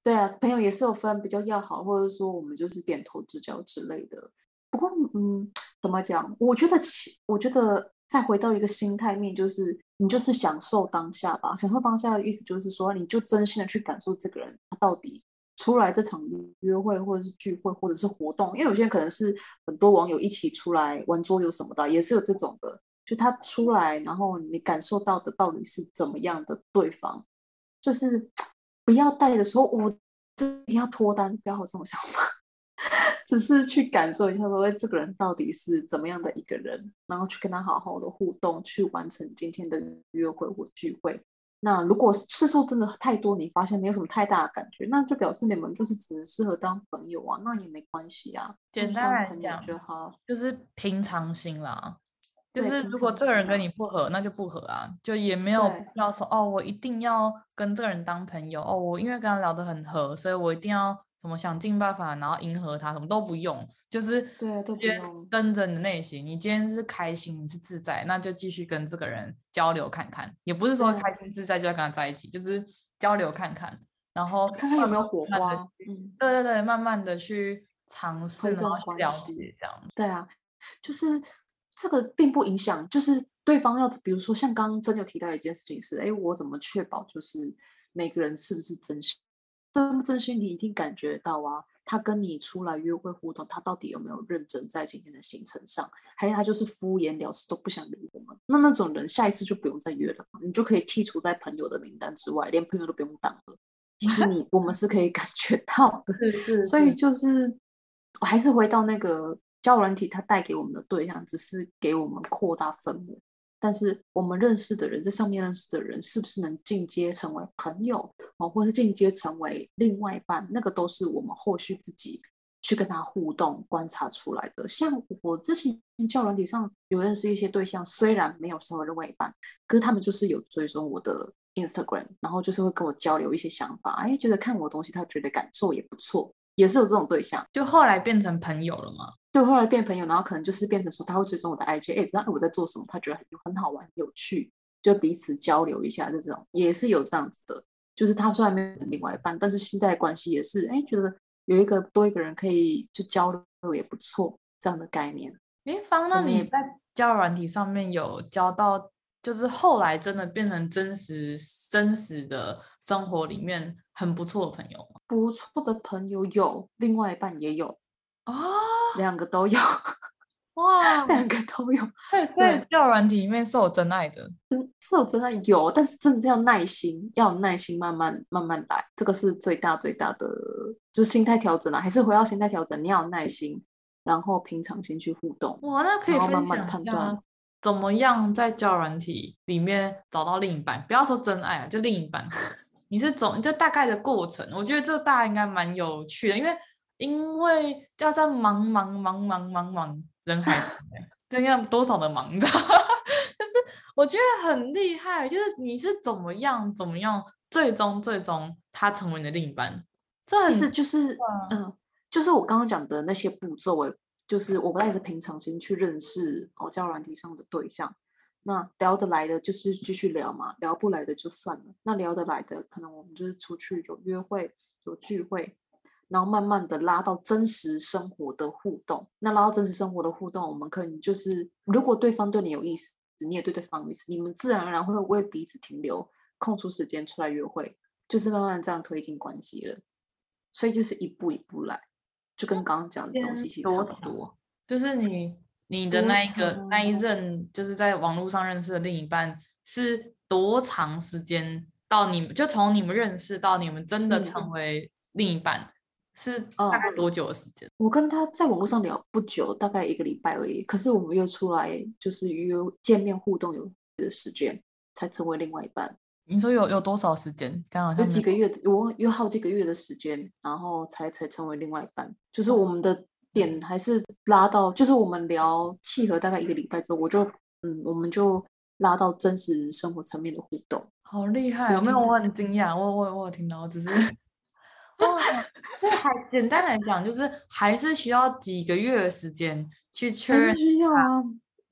对啊，朋友也是有分比较要好，或者说我们就是点头之交之类的。不过，嗯，怎么讲？我觉得，我觉得再回到一个心态面，就是你就是享受当下吧。享受当下的意思就是说，你就真心的去感受这个人他到底。出来这场约会或者是聚会或者是活动，因为有些人可能是很多网友一起出来玩桌游什么的，也是有这种的。就他出来，然后你感受到的到底是怎么样的对方，就是不要带着说“我一定要脱单”，不要有这种想法，只是去感受一下，说这个人到底是怎么样的一个人，然后去跟他好好的互动，去完成今天的约会或聚会。那如果次数真的太多，你发现没有什么太大的感觉，那就表示你们就是只能适合当朋友啊，那也没关系啊。简单来讲就好，就是平常心啦。就是如果这个人跟你不合，那就不合啊，就也没有必要说哦，我一定要跟这个人当朋友哦，我因为跟他聊得很合，所以我一定要什什么想尽办法，然后迎合他，什么都不用，就是对，都不用跟着你的内心。你今天是开心，你是自在，那就继续跟这个人交流看看。也不是说开心自在就要跟他在一起，就是交流看看，然后看看有没有火花。嗯，对对对，慢慢的去尝试，然后去了解这样。对啊，就是这个并不影响，就是对方要，比如说像刚刚真有提到一件事情是，哎，我怎么确保就是每个人是不是真心？真不真心，你一定感觉到啊。他跟你出来约会互动，他到底有没有认真在今天的行程上？还有他就是敷衍了事，都不想理我们？那那种人，下一次就不用再约了，你就可以剔除在朋友的名单之外，连朋友都不用当了。其实你我们是可以感觉到的，是，是是。所以就是，我还是回到那个交友软体，它带给我们的对象，只是给我们扩大分母。但是我们认识的人，在上面认识的人，是不是能进阶成为朋友哦，或是进阶成为另外一半？那个都是我们后续自己去跟他互动观察出来的。像我之前教软体上有认识一些对象，虽然没有成为另外一半，可是他们就是有追踪我的 Instagram，然后就是会跟我交流一些想法，哎，觉得看我东西，他觉得感受也不错，也是有这种对象。就后来变成朋友了吗？就后来变朋友，然后可能就是变成说他会追踪我的 IG，哎，知道我在做什么，他觉得很很好玩、有趣，就彼此交流一下，这种也是有这样子的。就是他虽然没有另外一半，但是现在关系也是，哎，觉得有一个多一个人可以就交流也不错，这样的概念。哎，方，那你在交友软体上面有交到，就是后来真的变成真实真实的生活里面很不错的朋友吗？不错的朋友有，另外一半也有。哦，两个都有，哇，两个都有。对，所以交友软体里面是有真爱的，是有真爱有，但是真的是要耐心，要有耐心，慢慢慢慢来，这个是最大最大的，就是心态调整啊，还是回到心态调整，你要有耐心，然后平常心去互动。哇，那可以分享慢慢判断怎么样在交友软体里面找到另一半，不要说真爱啊，就另一半，你是总就大概的过程，我觉得这大家应该蛮有趣的，因为。因为要在茫茫茫茫茫茫人海中，这样多少的忙，你知道？就是我觉得很厉害，就是你是怎么样怎么样，最终最终他成为你的另一半，这其实就是嗯，就是我刚刚讲的那些步骤，就是我带着平常心去认识哦，交友软体上的对象，那聊得来的就是继续聊嘛，聊不来的就算了。那聊得来的，可能我们就是出去有约会有聚会。然后慢慢的拉到真实生活的互动，那拉到真实生活的互动，我们可以就是，如果对方对你有意思，你也对对方有意思，你们自然而然会为彼此停留，空出时间出来约会，就是慢慢这样推进关系了。所以就是一步一步来，就跟刚刚讲的东西其实差不多。就是你你的那一个那一任，就是在网络上认识的另一半，是多长时间到你们就从你们认识到你们真的成为另一半？嗯是大概多久的时间？我跟他在网络上聊不久，大概一个礼拜而已。可是我们又出来就是约见面互动有的时间，才成为另外一半。你说有有多少时间？刚好有几个月，我有好几个月的时间，然后才才成为另外一半。就是我们的点还是拉到，就是我们聊契合大概一个礼拜之后，我就嗯，我们就拉到真实生活层面的互动。好厉害！有没有？我很惊讶，我我我有听到，只是。哇，这还简单来讲，就是还是需要几个月的时间去确认，需要啊，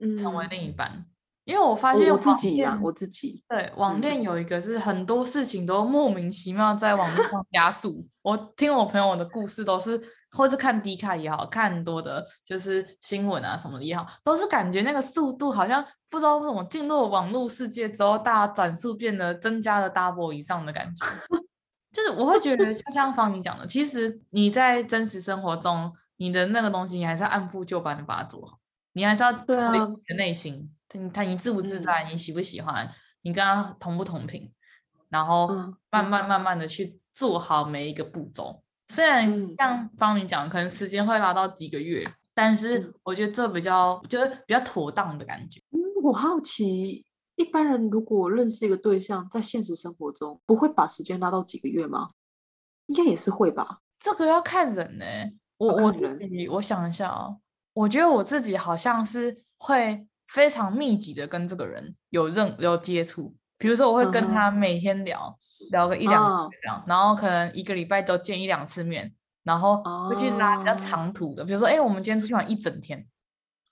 嗯，成为另一半。嗯、因为我发现我自己、啊，我自己对网恋有一个是很多事情都莫名其妙在网络上加速。嗯、我听我朋友的故事都是，或是看 D 卡也好看很多的，就是新闻啊什么的也好，都是感觉那个速度好像不知道为什么进入网络世界之后，大家转速变得增加了 double 以上的感觉。就是我会觉得，就像方你讲的，其实你在真实生活中，你的那个东西，你还是要按部就班的把它做好。你还是要对你的内心，他他你自不自在，你喜不喜欢，你跟他同不同频，然后慢慢慢慢的去做好每一个步骤。虽然像方你讲，可能时间会拉到几个月，但是我觉得这比较就是比较妥当的感觉。嗯，我好奇。一般人如果认识一个对象，在现实生活中不会把时间拉到几个月吗？应该也是会吧。这个要看人呢、欸。我我自己我想一下啊、哦，我觉得我自己好像是会非常密集的跟这个人有认有接触。比如说，我会跟他每天聊、嗯、聊个一两个这样，然后可能一个礼拜都见一两次面。然后会去拉比较长途的，哦、比如说，哎，我们今天出去玩一整天。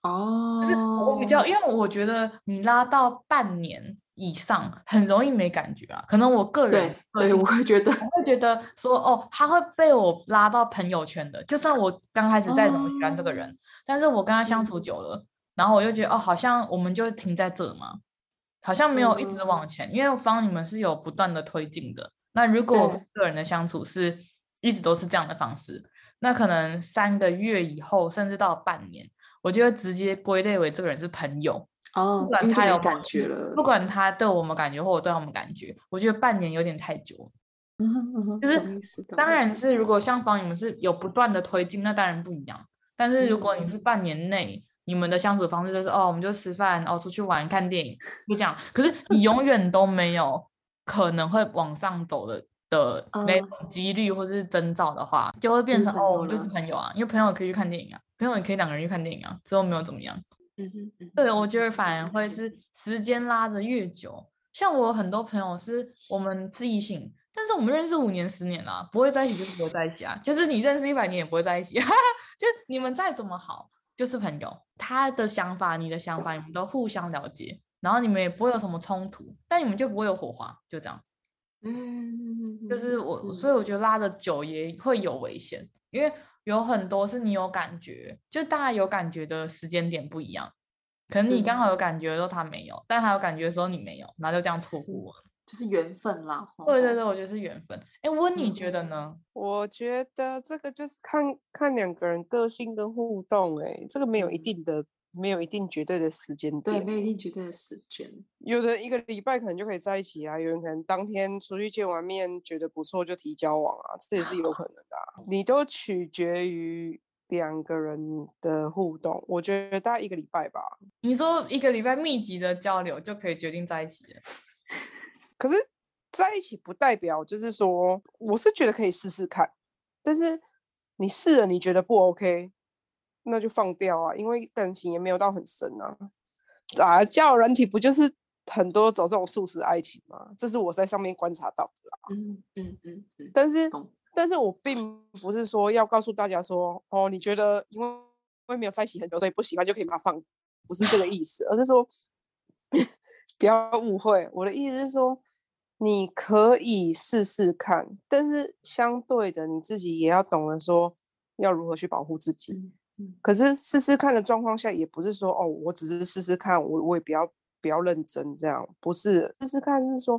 哦，就是我比较，因为我觉得你拉到半年以上，很容易没感觉啊。可能我个人，对，对，我会觉得，我会觉得说，哦，他会被我拉到朋友圈的。就算我刚开始再怎么喜欢这个人，哦、但是我跟他相处久了，嗯、然后我就觉得，哦，好像我们就停在这嘛，好像没有一直往前。嗯、因为方你们是有不断的推进的。那如果我跟个人的相处是一直都是这样的方式，那可能三个月以后，甚至到半年。我就会直接归类为这个人是朋友哦，不管他有感觉了，不管他对我们感觉或我对他们感觉，我觉得半年有点太久。嗯哼嗯哼，就是当然是如果像方你们是有不断的推进，那当然不一样。但是如果你是半年内，嗯、你们的相处方式就是哦，我们就吃饭哦，出去玩看电影，就这样。可是你永远都没有可能会往上走的的那种几率或是征兆的话，就会变成哦，我们就是朋友啊，因为朋友可以去看电影啊。朋友也可以两个人去看电影啊，之后没有怎么样。嗯哼，嗯哼对，我觉得反而会是时间拉得越久，像我很多朋友是我们是异性，但是我们认识五年、十年了，不会在一起就是不会在一起啊。就是你认识一百年也不会在一起，就你们再怎么好，就是朋友。他的想法、你的想法，你们都互相了解，然后你们也不会有什么冲突，但你们就不会有火花，就这样。嗯，就是我，所以我觉得拉的久也会有危险，因为。有很多是你有感觉，就大家有感觉的时间点不一样，可能你刚好有感觉的时候他没有，但他有感觉的时候你没有，然后就这样错过了，就是缘分啦。对对对，我觉得是缘分。哎，温你觉得呢？我觉得这个就是看看两个人个性跟互动，哎，这个没有一定的。没有一定绝对的时间点，对，没有一定绝对的时间。有的一个礼拜可能就可以在一起啊，有人可能当天出去见完面觉得不错就提交往啊，这也是有可能的啊。你都取决于两个人的互动，我觉得大概一个礼拜吧。你说一个礼拜密集的交流就可以决定在一起了？可是在一起不代表就是说，我是觉得可以试试看，但是你试了你觉得不 OK？那就放掉啊，因为感情也没有到很深啊。啊，交友软体不就是很多走这种素食爱情吗？这是我在上面观察到的啦。嗯嗯嗯嗯。但是，但是我并不是说要告诉大家说，哦，你觉得因为因为没有在一起很久，所以不喜欢就可以把它放，不是这个意思，而是说 不要误会。我的意思是说，你可以试试看，但是相对的，你自己也要懂得说要如何去保护自己。嗯可是试试看的状况下，也不是说哦，我只是试试看，我我也比较比较认真这样，不是试试看是说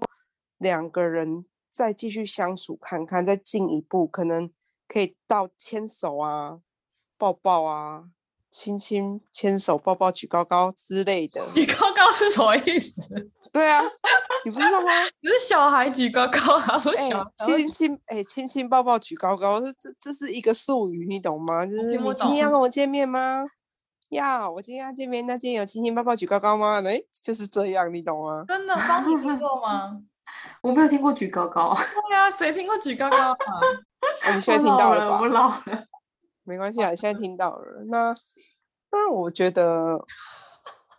两个人再继续相处看看，再进一步，可能可以到牵手啊、抱抱啊、亲亲、牵手、抱抱、举高高之类的。举高高是什么意思？对啊，你不知道吗？你是小孩举高高啊，不是亲亲哎，亲亲抱抱举高高，这这这是一个术语，你懂吗？就是你今天要跟我见面吗？要，我今天要见面，那今天有亲亲抱抱举高高吗？哎，就是这样，你懂吗？真的，方你听过吗？我没有听过举高高。对啊，谁听过举高高啊？我们现在听到了吧？我老了，没关系啊，现在听到了。那那我觉得。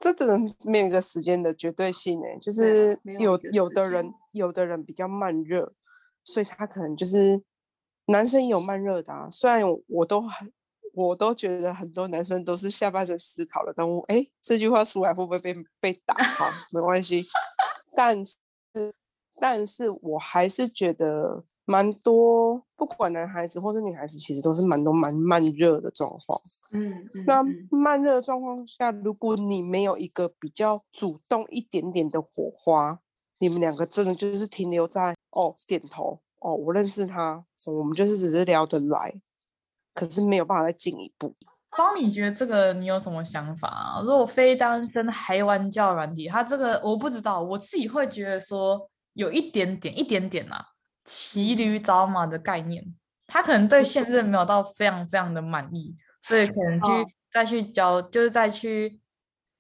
这真的没有一个时间的绝对性诶，就是有有，有的人有的人比较慢热，所以他可能就是男生也有慢热的啊。虽然我都很我都觉得很多男生都是下半身思考的动物，哎，这句话出来会不会被被打？好，没关系，但是但是我还是觉得。蛮多，不管男孩子或是女孩子，其实都是蛮多蛮慢热的状况。嗯，嗯，那慢热的状况下，如果你没有一个比较主动一点点的火花，你们两个真的就是停留在哦点头哦，我认识他，我们就是只是聊得来，可是没有办法再进一步。方，你觉得这个你有什么想法啊？如果非单身还玩交友软体，他这个我不知道，我自己会觉得说有一点点，一点点啊。骑驴找马的概念，他可能对现任没有到非常非常的满意，所以可能去再去交，就是再去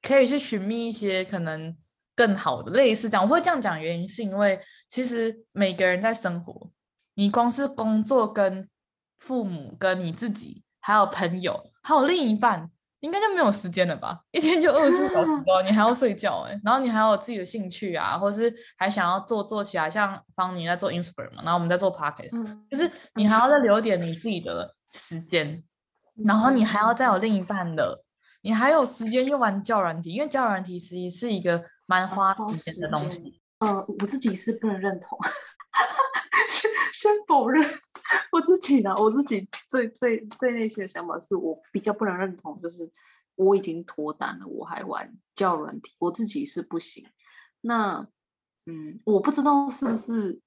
可以去寻觅一些可能更好的类似这样。我会这样讲原因是因为其实每个人在生活，你光是工作跟父母跟你自己，还有朋友，还有另一半。应该就没有时间了吧？一天就二十四小时 哦，你还要睡觉哎，然后你还有自己的兴趣啊，或是还想要做做起来，像方你在做 Instagram 嘛，然后我们在做 Podcast，、嗯、就是你还要再留点你自己的时间，然后你还要再有另一半的，你还有时间去玩交友软体，因为交友软体实际是一个蛮花时间的东西。呃，我自己是不能认同，先先否认我自己呢，我自己最最最内心的想法是我比较不能认同，就是我已经脱单了，我还玩交友软体，我自己是不行。那嗯，我不知道是不是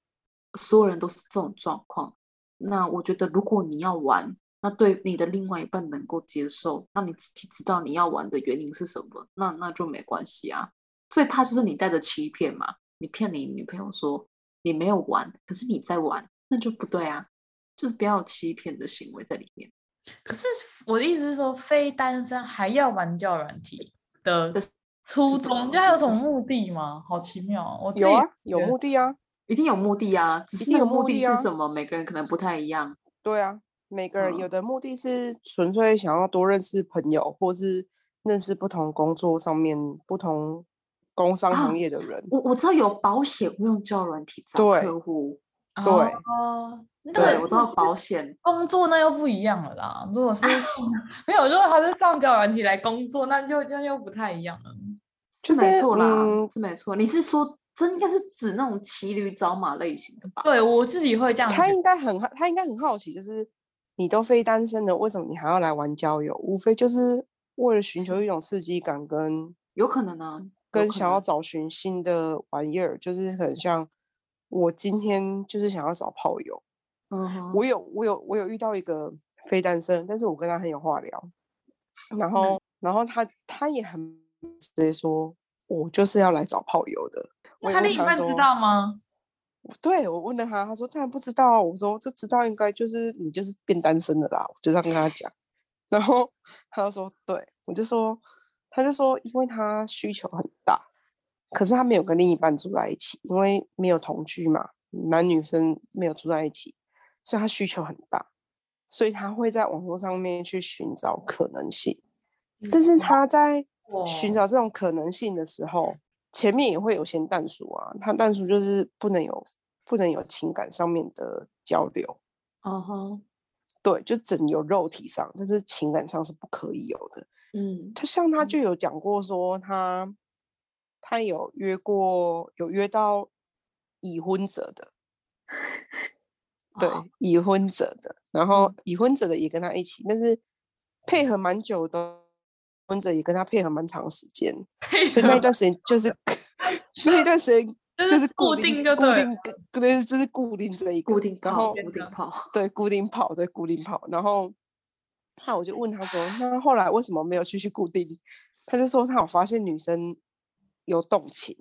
所有人都是这种状况。那我觉得，如果你要玩，那对你的另外一半能够接受，那你自己知道你要玩的原因是什么，那那就没关系啊。最怕就是你带着欺骗嘛，你骗你女朋友说你没有玩，可是你在玩，那就不对啊，就是不要有欺骗的行为在里面。可是我的意思是说，非单身还要玩交友软体的初衷，它有什么目的吗？好奇妙，我有啊，有目的啊。一定有目的啊，只是那个目的是什么，啊、每个人可能不太一样。对啊，每个人有的目的是纯粹想要多认识朋友，嗯、或是认识不同工作上面不同工商行业的人。啊、我我知道有保险会用交友软体找客户。对，哦，对，对我知道保险工作那又不一样了啦。如果是 没有，如果他是上交友软体来工作，那就就又不太一样了。就是没错啦，嗯、是没错。你是说？这应该是指那种骑驴找马类型的吧？对，我自己会这样。他应该很好，他应该很好奇，就是你都非单身的，为什么你还要来玩交友？无非就是为了寻求一种刺激感，跟有可能呢、啊，跟想要找寻新的玩意儿，就是很像我今天就是想要找炮友。嗯哼，我有我有我有遇到一个非单身，但是我跟他很有话聊，然后、嗯、然后他他也很直接说，我就是要来找炮友的。他，他另一半知道吗？对，我问了他，他说当然不知道。我说这知道应该就是你就是变单身的啦，我就这样跟他讲。然后他就说对，我就说他就说因为他需求很大，可是他没有跟另一半住在一起，因为没有同居嘛，男女生没有住在一起，所以他需求很大，所以他会在网络上面去寻找可能性。但是他在寻找这种可能性的时候。前面也会有些但书啊，他但书就是不能有不能有情感上面的交流，嗯哼、uh，huh. 对，就只有肉体上，但是情感上是不可以有的。嗯，他像他就有讲过说他、嗯、他有约过有约到已婚者的，对，oh. 已婚者的，然后已婚者的也跟他一起，但是配合蛮久的。婚者也跟他配合蛮长时间，所以 那一段时间 就是那一段时间就是固定固定对就是固定这一个，固定然后固定跑，对，固定跑，对，固定跑。然后那我就问他说：“那后来为什么没有继续固定？”他就说：“他有发现女生有动情。”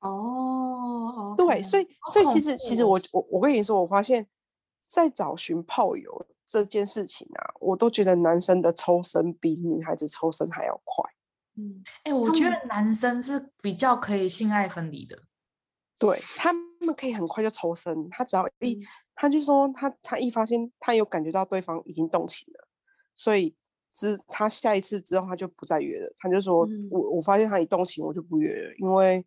哦，对，所以所以其实其实我我我跟你说，我发现，在找寻炮友。这件事情啊，我都觉得男生的抽身比女孩子抽身还要快。嗯，哎、欸，我觉得男生是比较可以性爱分离的，对，他们可以很快就抽身。他只要一，嗯、他就说他他一发现他有感觉到对方已经动情了，所以之他下一次之后他就不再约了。他就说，嗯、我我发现他一动情，我就不约了，因为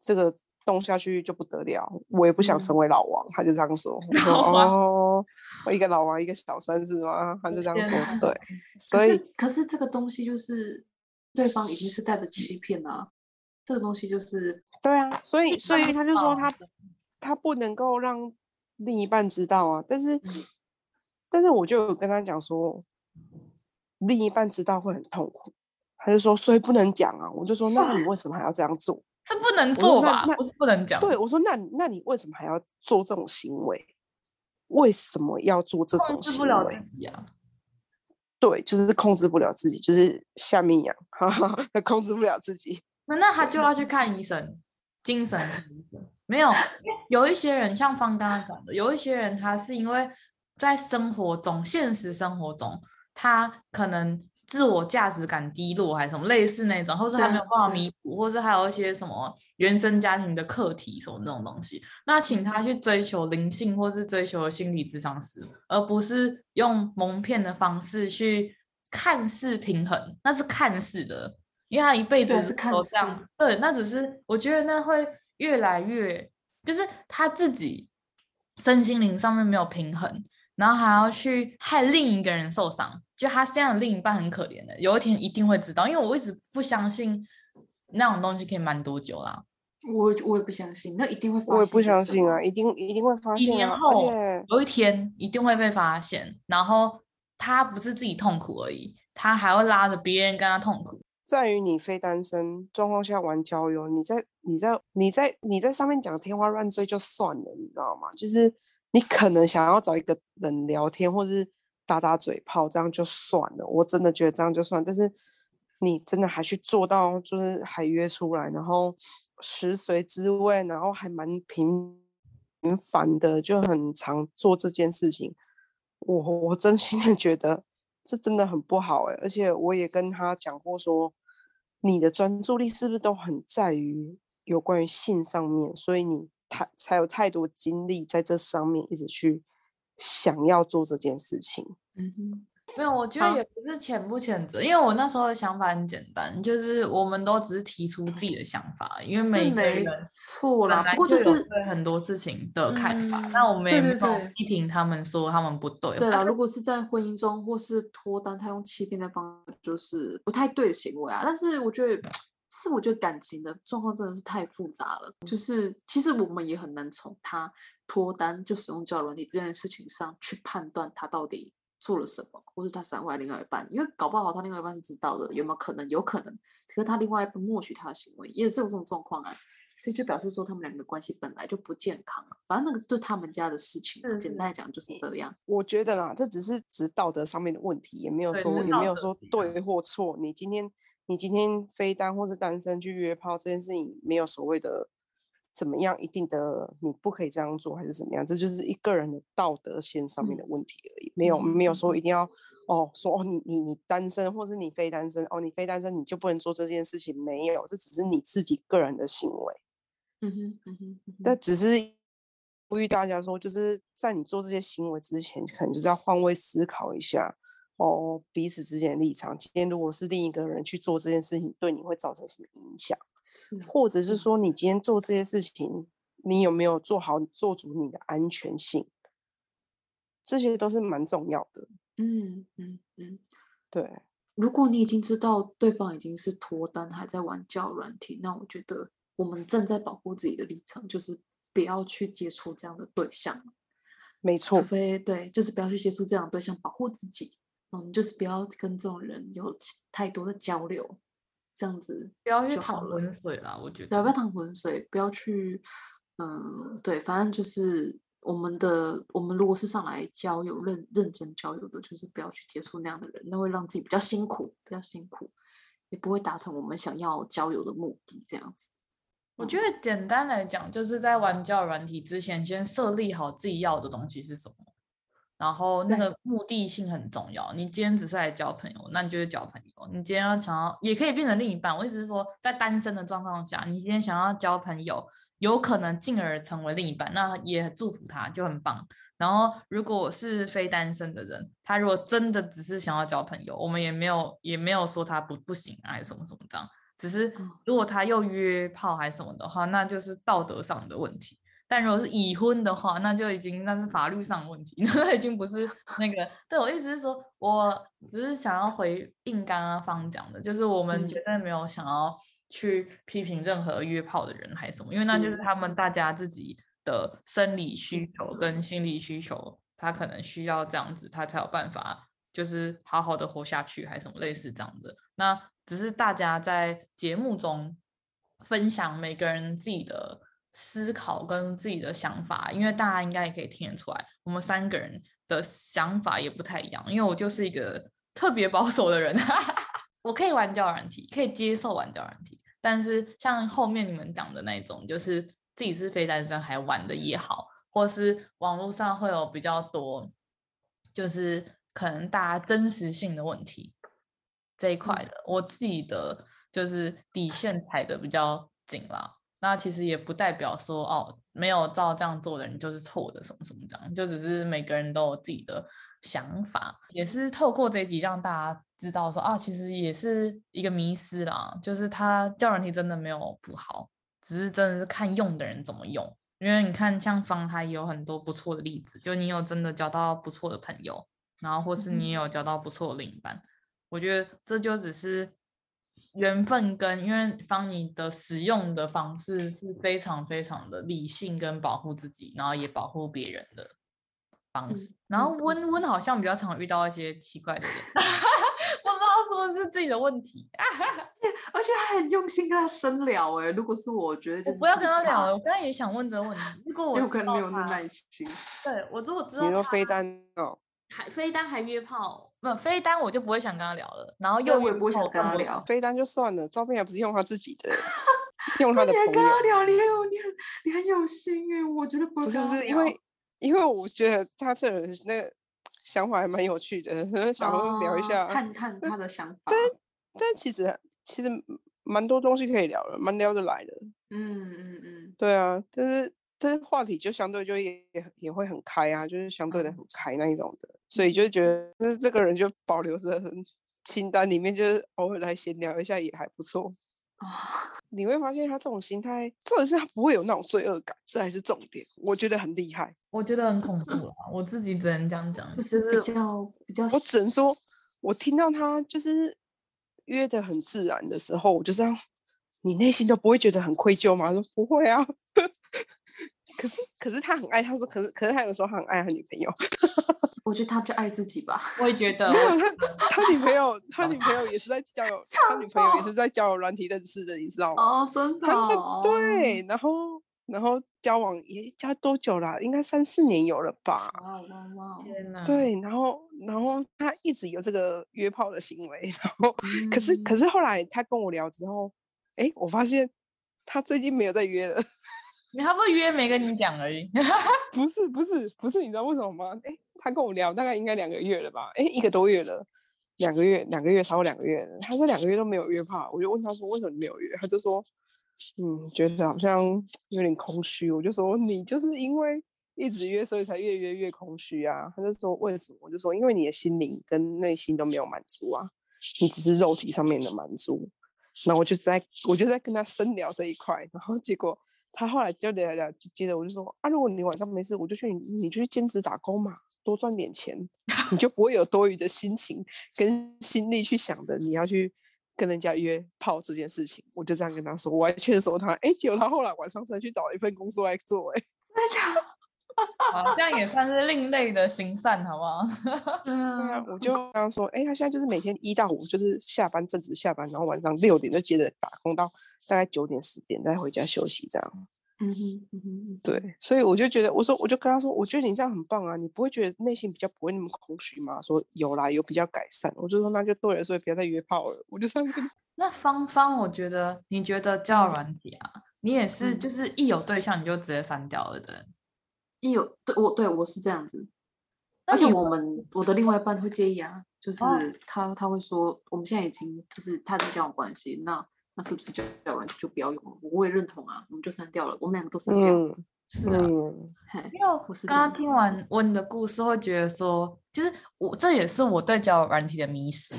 这个动下去就不得了，我也不想成为老王。嗯、他就这样说，我说 哦。我一个老王，一个小三，是吗？他就这样说，啊、对。所以，可是这个东西就是对方已经是带着欺骗了。这个东西就是对啊，所以，所以他就说他他不能够让另一半知道啊。但是，嗯、但是我就有跟他讲说，另一半知道会很痛苦。他就说，所以不能讲啊。我就说，那你为什么还要这样做？这不能做吧？那不是不能讲。对，我说，那那你为什么还要做这种行为？为什么要做这种行为？控制不了自己啊！对，就是控制不了自己，就是下面痒，哈哈，控制不了自己。那那他就要去看医生，精神医生。没有，有一些人像方刚刚讲的，有一些人他是因为在生活中，现实生活中，他可能。自我价值感低落还是什么类似那种，或是他没有办法弥补，或是还有一些什么原生家庭的课题什么那种东西，那请他去追求灵性，或是追求心理智商师，而不是用蒙骗的方式去看似平衡，那是看似的，因为他一辈子是看似，对，那只是我觉得那会越来越，就是他自己身心灵上面没有平衡，然后还要去害另一个人受伤，就他这样的另一半很可怜的，有一天一定会知道，因为我一直不相信那种东西可以瞒多久啦。我我也不相信，那一定会发现。我也不相信啊，一定一定会发现啊，而且有一天一定会被发现，然后他不是自己痛苦而已，他还会拉着别人跟他痛苦。在于你非单身状况下玩交友，你在你在你在你在上面讲天花乱坠就算了，你知道吗？就是你可能想要找一个人聊天，或者是打打嘴炮，这样就算了。我真的觉得这样就算，但是你真的还去做到，就是还约出来，然后。食髓知味，然后还蛮频繁的，就很常做这件事情。我我真心的觉得这真的很不好哎，而且我也跟他讲过说，你的专注力是不是都很在于有关于性上面，所以你太才有太多精力在这上面一直去想要做这件事情。嗯哼。没有，我觉得也不是谴不谴责，因为我那时候的想法很简单，就是我们都只是提出自己的想法，因为每个人错了，不过就是对很多事情的看法，那、嗯、我们也没有批评他们说他们不对。对啊，如果是在婚姻中或是脱单，他用欺骗的方式，就是不太对的行为啊。但是我觉得，是我觉得感情的状况真的是太复杂了，就是其实我们也很难从他脱单就使用交友软体这件事情上去判断他到底。做了什么，或是他伤害另外一半，因为搞不好他另外一半是知道的，有没有可能？有可能，可是他另外一半默许他的行为，也是有这种状况啊，所以就表示说他们两个关系本来就不健康。反正那个就是他们家的事情，嗯、简单来讲就是这样。我觉得啦，这只是指道德上面的问题，也没有说也没有说对或错。你今天你今天非单或是单身去约炮这件事情，没有所谓的。怎么样？一定的你不可以这样做，还是怎么样？这就是一个人的道德线上面的问题而已，嗯、没有没有说一定要哦，说哦你你你单身，或是你非单身哦，你非单身你就不能做这件事情，没有，这只是你自己个人的行为。嗯哼嗯哼，但只是呼吁大家说，就是在你做这些行为之前，可能就是要换位思考一下哦，彼此之间的立场。今天如果是另一个人去做这件事情，对你会造成什么影响？是，或者是说，你今天做这些事情，你有没有做好做足你的安全性？这些都是蛮重要的。嗯嗯嗯，对。如果你已经知道对方已经是脱单，还在玩交友软体，那我觉得我们正在保护自己的立场，就是不要去接触这样的对象。没错，除非对，就是不要去接触这样的对象，保护自己。嗯，就是不要跟这种人有太多的交流。这样子不要去淌浑水啦，我觉得。不要淌浑水，不要去，嗯，对，反正就是我们的，我们如果是上来交友认认真交友的，就是不要去接触那样的人，那会让自己比较辛苦，比较辛苦，也不会达成我们想要交友的目的。这样子，我觉得简单来讲，就是在玩交友软体之前，先设立好自己要的东西是什么。然后那个目的性很重要。你今天只是来交朋友，那你就是交朋友。你今天要想要，也可以变成另一半。我意思是说，在单身的状况下，你今天想要交朋友，有可能进而成为另一半，那也祝福他，就很棒。然后，如果是非单身的人，他如果真的只是想要交朋友，我们也没有也没有说他不不行啊，还是什么什么这样。只是如果他又约炮还是什么的话，那就是道德上的问题。但如果是已婚的话，那就已经那是法律上的问题，那已经不是那个。对，我意思是说，我只是想要回应刚刚方讲的，就是我们绝对没有想要去批评任何约炮的人还是什么，因为那就是他们大家自己的生理需求跟心理需求，他可能需要这样子，他才有办法就是好好的活下去，还是什么类似这样的。那只是大家在节目中分享每个人自己的。思考跟自己的想法，因为大家应该也可以听得出来，我们三个人的想法也不太一样。因为我就是一个 特别保守的人，我可以玩交友软体，可以接受玩交友软体，但是像后面你们讲的那种，就是自己是非单身还玩的也好，或是网络上会有比较多，就是可能大家真实性的问题这一块的，我自己的就是底线踩的比较紧啦。那其实也不代表说哦，没有照这样做的人就是错的，什么什么这样，就只是每个人都有自己的想法，也是透过这一集让大家知道说啊，其实也是一个迷失啦，就是他交友软体真的没有不好，只是真的是看用的人怎么用。因为你看，像方还有很多不错的例子，就你有真的交到不错的朋友，然后或是你有交到不错的另一半，嗯、我觉得这就只是缘分跟因为方你的使用的方式是非常非常的理性跟保护自己，然后也保护别人的方式。嗯、然后温温好像比较常遇到一些奇怪的人。不知道是不是自己的问题，而且还很用心跟他深聊哎。如果是我，我觉得就是不要跟他聊了。我刚才也想问这个问题，如果我有可能没有那耐心。对，我如果知道你说飞单哦，还飞单还约炮，不飞单我就不会想跟他聊了。然后又我也不会想跟他聊，飞单就算了，照片还不是用他自己的，用他的朋友。你还跟他聊，你很你很你很有心哎，我觉得不是不是因为因为我觉得他这人那个。想法还蛮有趣的，想聊一下，哦、看看他的想法。但但其实其实蛮多东西可以聊的，蛮聊得来的。嗯嗯嗯，对啊，但是但是话题就相对就也也会很开啊，就是相对的很开那一种的，嗯、所以就觉得，但是这个人就保留着清单里面，就是偶尔来闲聊一下也还不错。啊、哦，你会发现他这种心态，重点是他不会有那种罪恶感，这还是重点。我觉得很厉害，我觉得很恐怖啊！我自己只能这样讲，就是比较比较。我只能说，我听到他就是约的很自然的时候，我就这样，你内心都不会觉得很愧疚吗？说不会啊。可是，可是他很爱，他说，可是，可是他有时候他很爱他女朋友。我觉得他就爱自己吧。我也觉得。没有他他女朋友，他女朋友也是在交友，他女朋友也是在交友软体认识的，你知道吗？哦，真的、哦。对，然后，然后交往也交多久了？应该三四年有了吧？哇哇哇！天哪。对，然后，然后他一直有这个约炮的行为，然后，嗯、可是，可是后来他跟我聊之后，哎，我发现他最近没有在约了。他不约没跟你讲而已，不是不是不是，你知道为什么吗？哎，他跟我聊大概应该两个月了吧？哎，一个多月了，两个月两个月超过两个月了，他说两个月都没有约炮，我就问他说为什么你没有约？他就说嗯，觉得好像 有点空虚。我就说你就是因为一直约，所以才越约越空虚啊。他就说为什么？我就说因为你的心灵跟内心都没有满足啊，你只是肉体上面的满足。那我就在我就在跟他深聊这一块，然后结果。他后来就聊聊，就接着我就说啊，如果你晚上没事，我就去你，你就去兼职打工嘛，多赚点钱，你就不会有多余的心情跟心力去想着，你要去跟人家约炮这件事情。我就这样跟他说，我还劝说他，哎，结果他后来晚上才去找一份工作来做，哎，真的 啊，这样也算是另类的行善，好不好？对啊，我就刚刚说，哎，他现在就是每天一到五就是下班正值下班，然后晚上六点就接着打工到。大概九点十点再回家休息这样，嗯哼嗯哼，对，所以我就觉得，我说我就跟他说，我觉得你这样很棒啊，你不会觉得内心比较不会那么空虚吗？说有啦，有比较改善，我就说那就对了，所以不要再约炮了。我就上去。那芳芳，我觉得你觉得交友软体啊，你也是就是一有对象你就直接删掉了的人，一有对我对我是这样子，而且我们我的另外一半会介意啊，就是他他会说我们现在已经就是他是交往关系那。那是不是交友软体就不要用了？我也认同啊，我们就删掉了，我们两个都删掉了。嗯、是啊，因为我刚刚听完温的故事，会觉得说，就是我这也是我对交友软体的迷失，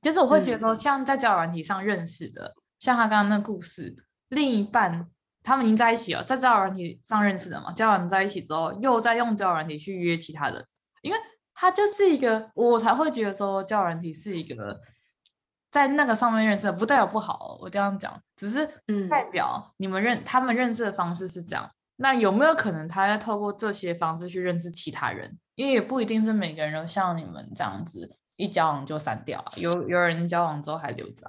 就是我会觉得说，像在交友软体上认识的，嗯、像他刚刚那故事，另一半他们已经在一起了，在交友软体上认识的嘛，交往在一起之后，又在用交友软体去约其他人，因为他就是一个，我才会觉得说，交友软体是一个。在那个上面认识的不代表不好，我这样讲，只是代表你们认、嗯、他们认识的方式是这样。那有没有可能他在透过这些方式去认识其他人？因为也不一定是每个人都像你们这样子，一交往就删掉，有有人交往之后还留着。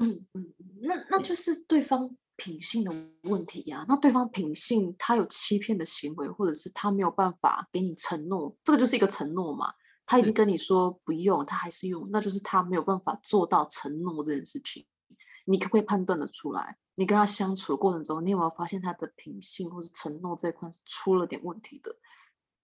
嗯嗯，那那就是对方品性的问题呀、啊。那对方品性他有欺骗的行为，或者是他没有办法给你承诺，这个就是一个承诺嘛。他已经跟你说不用，他还是用，那就是他没有办法做到承诺这件事情。你可不可以判断的出来？你跟他相处的过程中，你有没有发现他的品性或是承诺这一块是出了点问题的？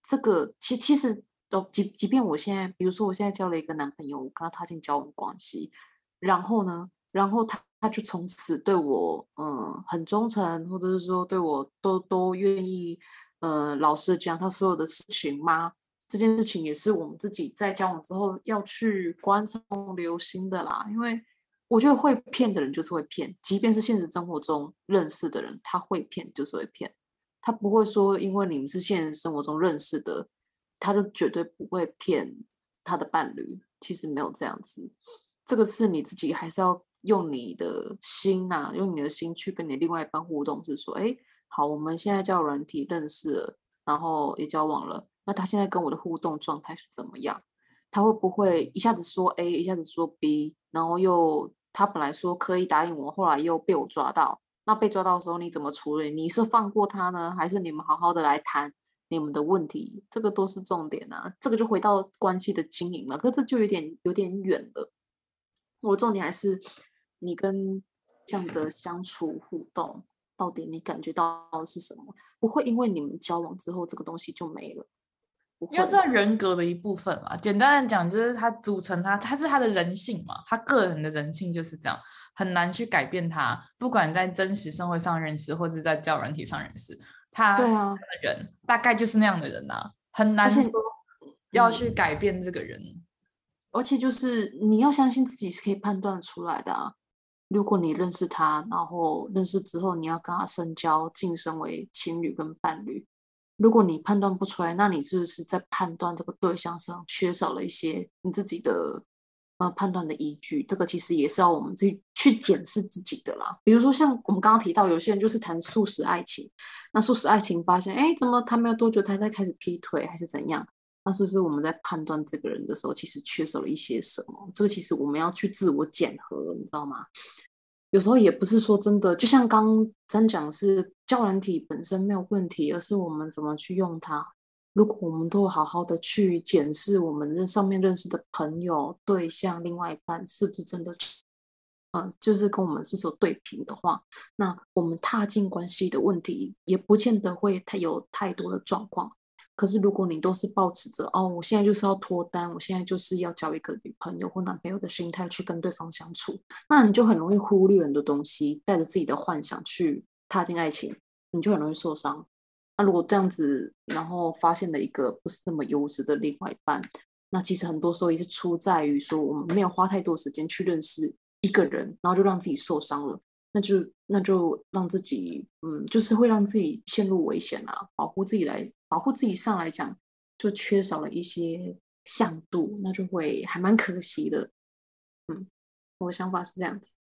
这个其其实哦即即便我现在，比如说我现在交了一个男朋友，我跟他踏进交往关系，然后呢，然后他他就从此对我嗯很忠诚，或者是说对我都都愿意呃老实讲他所有的事情吗？这件事情也是我们自己在交往之后要去观察、留心的啦。因为我觉得会骗的人就是会骗，即便是现实生活中认识的人，他会骗就是会骗。他不会说因为你们是现实生活中认识的，他就绝对不会骗他的伴侣。其实没有这样子，这个是你自己还是要用你的心呐、啊，用你的心去跟你另外一半互动，是说，哎，好，我们现在叫软体认识了，然后也交往了，那他现在跟我的互动状态是怎么样？他会不会一下子说 A，一下子说 B，然后又他本来说可以答应我，后来又被我抓到。那被抓到的时候你怎么处理？你是放过他呢，还是你们好好的来谈你们的问题？这个都是重点啊。这个就回到关系的经营了，可这就有点有点远了。我重点还是你跟这样的相处互动，到底你感觉到的是什么？不会因为你们交往之后这个东西就没了。因为是人格的一部分嘛，简单的讲就是他组成他，他是他的人性嘛，他个人的人性就是这样，很难去改变他。不管在真实社会上认识，或是在交友软体上认识，他的人，啊、大概就是那样的人呐、啊，很难说要去改变这个人。而且就是你要相信自己是可以判断出来的啊。如果你认识他，然后认识之后你要跟他深交，晋升为情侣跟伴侣。如果你判断不出来，那你是不是在判断这个对象上缺少了一些你自己的呃判断的依据？这个其实也是要我们自己去检视自己的啦。比如说像我们刚刚提到，有些人就是谈素食爱情，那素食爱情发现，哎，怎么他没有多久他在开始劈腿还是怎样？那是不是我们在判断这个人的时候，其实缺少了一些什么？这个其实我们要去自我检核，你知道吗？有时候也不是说真的，就像刚刚咱讲是教人体本身没有问题，而是我们怎么去用它。如果我们都好好的去检视我们上面认识的朋友、对象、另外一半是不是真的，嗯，就是跟我们是说对平的话，那我们踏进关系的问题也不见得会太有太多的状况。可是，如果你都是抱持着哦，我现在就是要脱单，我现在就是要交一个女朋友或男朋友的心态去跟对方相处，那你就很容易忽略很多东西，带着自己的幻想去踏进爱情，你就很容易受伤。那如果这样子，然后发现了一个不是那么优质的另外一半，那其实很多时候也是出在于说我们没有花太多时间去认识一个人，然后就让自己受伤了。那就那就让自己，嗯，就是会让自己陷入危险啊！保护自己来，保护自己上来讲，就缺少了一些向度，那就会还蛮可惜的。嗯，我的想法是这样子，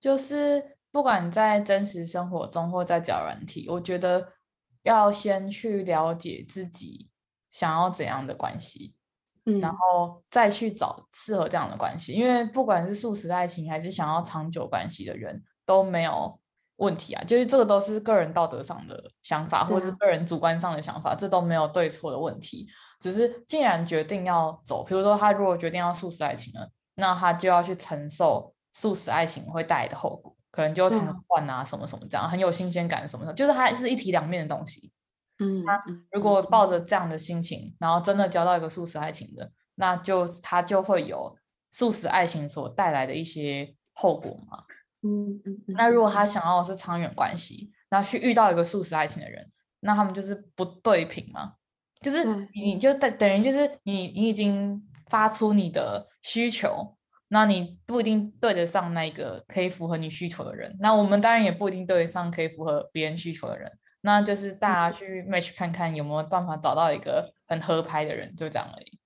就是不管在真实生活中或在交友软体，我觉得要先去了解自己想要怎样的关系。嗯，然后再去找适合这样的关系，因为不管是素食爱情还是想要长久关系的人都没有问题啊，就是这个都是个人道德上的想法，或者是个人主观上的想法，这都没有对错的问题。只是既然决定要走，比如说他如果决定要素食爱情了，那他就要去承受素食爱情会带来的后果，可能就常常换啊什么什么这样，很有新鲜感什么的，就是它是一体两面的东西。嗯，他如果抱着这样的心情，然后真的交到一个素食爱情的，那就他就会有素食爱情所带来的一些后果嘛。嗯嗯。那如果他想要的是长远关系，然后去遇到一个素食爱情的人，那他们就是不对平嘛。就是你就等等于就是你你已经发出你的需求，那你不一定对得上那个可以符合你需求的人。那我们当然也不一定对得上可以符合别人需求的人。那就是大家去 match 看看有没有办法找到一个很合拍的人，就这样而已。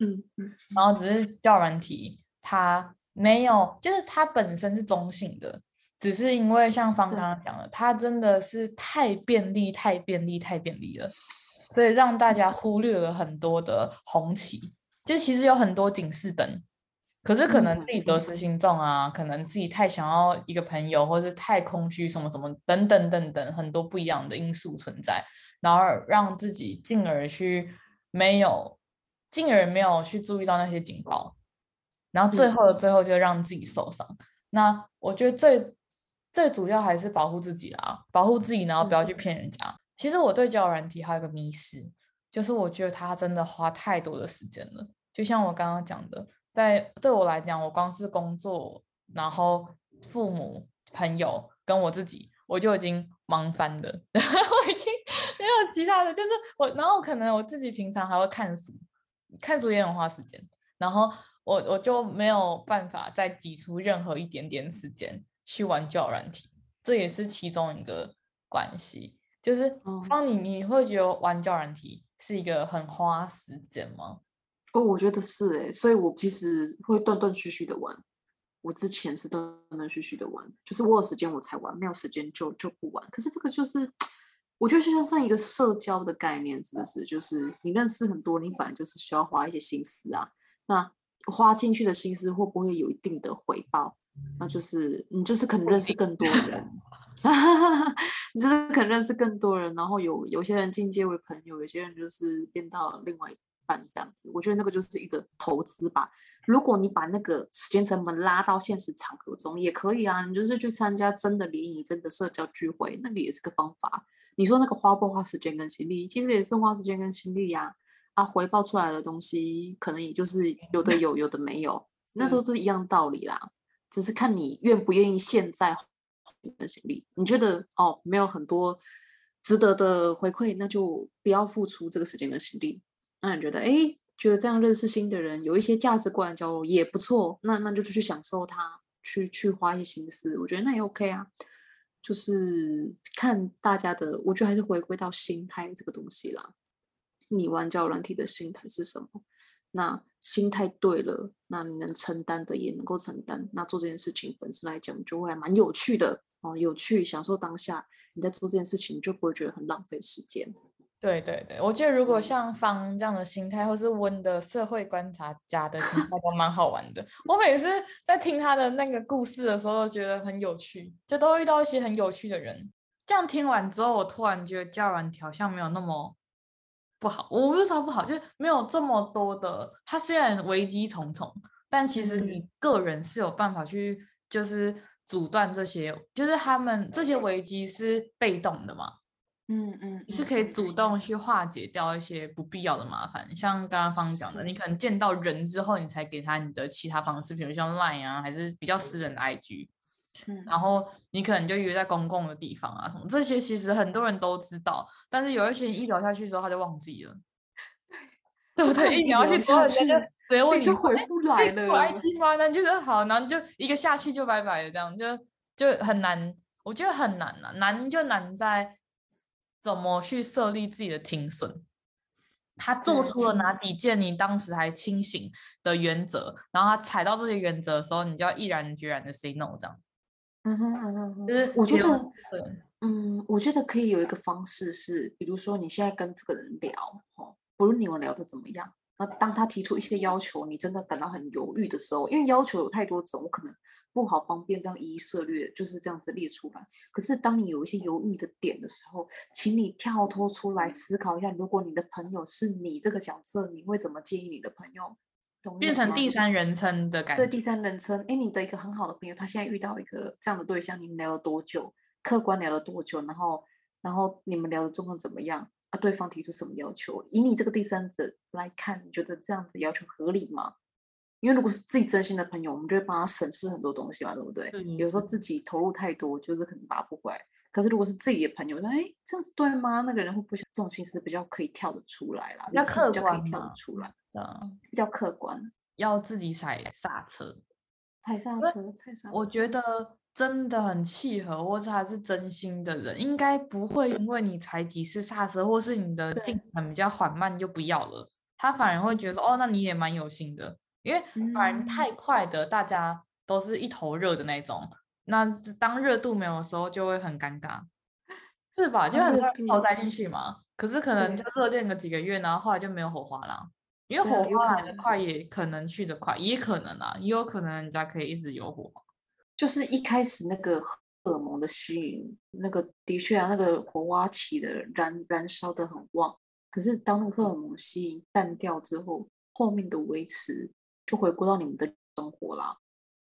嗯嗯。然后只是交友软体，它没有，就是它本身是中性的，只是因为像方刚刚讲的，它真的是太便利、太便利、太便利了，所以让大家忽略了很多的红旗，就其实有很多警示灯。可是可能自己得。失心重啊，可能自己太想要一个朋友，或是太空虚什么什么等等等等很多不一样的因素存在，然后让自己进而去没有，进而没有去注意到那些警报，然后最后的最后就让自己受伤。嗯、那我觉得最最主要还是保护自己啦，保护自己，然后不要去骗人家。嗯、其实我对交友软体还有一个迷失，就是我觉得他真的花太多的时间了，就像我刚刚讲的。在对我来讲，我光是工作，然后父母、朋友跟我自己，我就已经忙翻了。我已经没有其他的，就是我，然后可能我自己平常还会看书，看书也很花时间。然后我我就没有办法再挤出任何一点点时间去玩交友软体，这也是其中一个关系。就是当你你会觉得玩交友软体是一个很花时间吗？哦，我觉得是哎，所以我其实会断断续续的玩。我之前是断断续续的玩，就是我有时间我才玩，没有时间就就不玩。可是这个就是，我觉得就像是一个社交的概念，是不是？就是你认识很多，你本来就是需要花一些心思啊。那花进去的心思会不会有一定的回报？那就是你就是可能认识更多 人，你就是可能认识更多人，然后有有些人进阶为朋友，有些人就是变到另外一半这样子。我觉得那个就是一个投资吧。如果你把那个时间成本拉到现实场合中，也可以啊。你就是去参加真的联谊、真的社交聚会，那个也是个方法。你说那个花不花时间跟心力？其实也是花时间跟心力呀。啊，回报出来的东西可能也就是有的有，有的没有，那都是一样道理啦。只是看你愿不愿意现在花的心力。你觉得哦，没有很多值得的回馈，那就不要付出这个时间跟心力。那你觉得哎？觉得这样认识新的人，有一些价值观交流也不错，那那就去享受它，去去花一些心思，我觉得那也 OK 啊。就是看大家的，我觉得还是回归到心态这个东西啦。你玩交友软体的心态是什么？那心态对了，那你能承担的也能够承担。那做这件事情本身来讲，就会还蛮有趣的哦，有趣，享受当下。你在做这件事情，你就不会觉得很浪费时间。对对对，我觉得如果像方这样的心态，或是温的社会观察家的心态，都蛮好玩的。我每次在听他的那个故事的时候，都觉得很有趣，就都会遇到一些很有趣的人。这样听完之后，我突然觉得交友软体好像没有那么不好。我不是说不好，就是没有这么多的。它虽然危机重重，但其实你个人是有办法去，就是阻断这些，就是他们这些危机是被动的嘛。嗯嗯，你是可以主动去化解掉一些不必要的麻烦，像刚刚方讲的，你可能见到人之后，你才给他你的其他方式，比如像 Line 啊，还是比较私人的 IG，嗯，然后你可能就约在公共的地方啊，什么这些其实很多人都知道，但是有一些人一聊下去之后他就忘记了，对不对？一聊下去之后人家就直接问你，就回不来了，我 IG 吗？那就是好，然后就一个下去就拜拜了，这样就就很难，我觉得很难啊，难就难在。怎么去设立自己的停损？他做出了哪几件你当时还清醒的原则，然后他踩到这些原则的时候，你就要毅然决然的 say no，这样。嗯哼嗯哼，就是我觉得，嗯，我觉得可以有一个方式是，比如说你现在跟这个人聊，哦，不论你们聊的怎么样，那当他提出一些要求，你真的感到很犹豫的时候，因为要求有太多种，我可能。不好方便这样一一涉略，就是这样子列出来。可是当你有一些犹豫的点的时候，请你跳脱出来思考一下，如果你的朋友是你这个角色，你会怎么建议你的朋友？变成第三人称的感觉。对，第三人称。哎，你的一个很好的朋友，他现在遇到一个这样的对象，你们聊了多久？客观聊了多久？然后，然后你们聊的状况怎么样？啊，对方提出什么要求？以你这个第三者来看，你觉得这样子要求合理吗？因为如果是自己真心的朋友，我们就会帮他审视很多东西嘛，对不对？嗯、有时候自己投入太多，就是可能拔不回来。可是如果是自己的朋友，说哎，这样子对吗？那个人会不想这种心思比较可以跳得出来啦，比较客观，可以跳得出来，嗯，比较客观。要自己踩刹车，踩刹车，踩刹车。我觉得真的很契合，或是他是真心的人，应该不会因为你踩几次刹车，或是你的进程比较缓慢就不要了。他反而会觉得哦，那你也蛮有心的。因为反而太快的，大家都是一头热的那种。嗯、那当热度没有的时候，就会很尴尬，是吧？就很投栽进去嘛。可是可能就热恋个几个月，然后后来就没有火花了。因为火花来得快，也可能去的快，也可能啊，也有可能人家可以一直有火花。就是一开始那个荷尔蒙的吸引，那个的确啊，那个火花起的燃燃烧的很旺。可是当那个荷尔蒙吸引淡掉之后，后面的维持。就回归到你们的生活啦，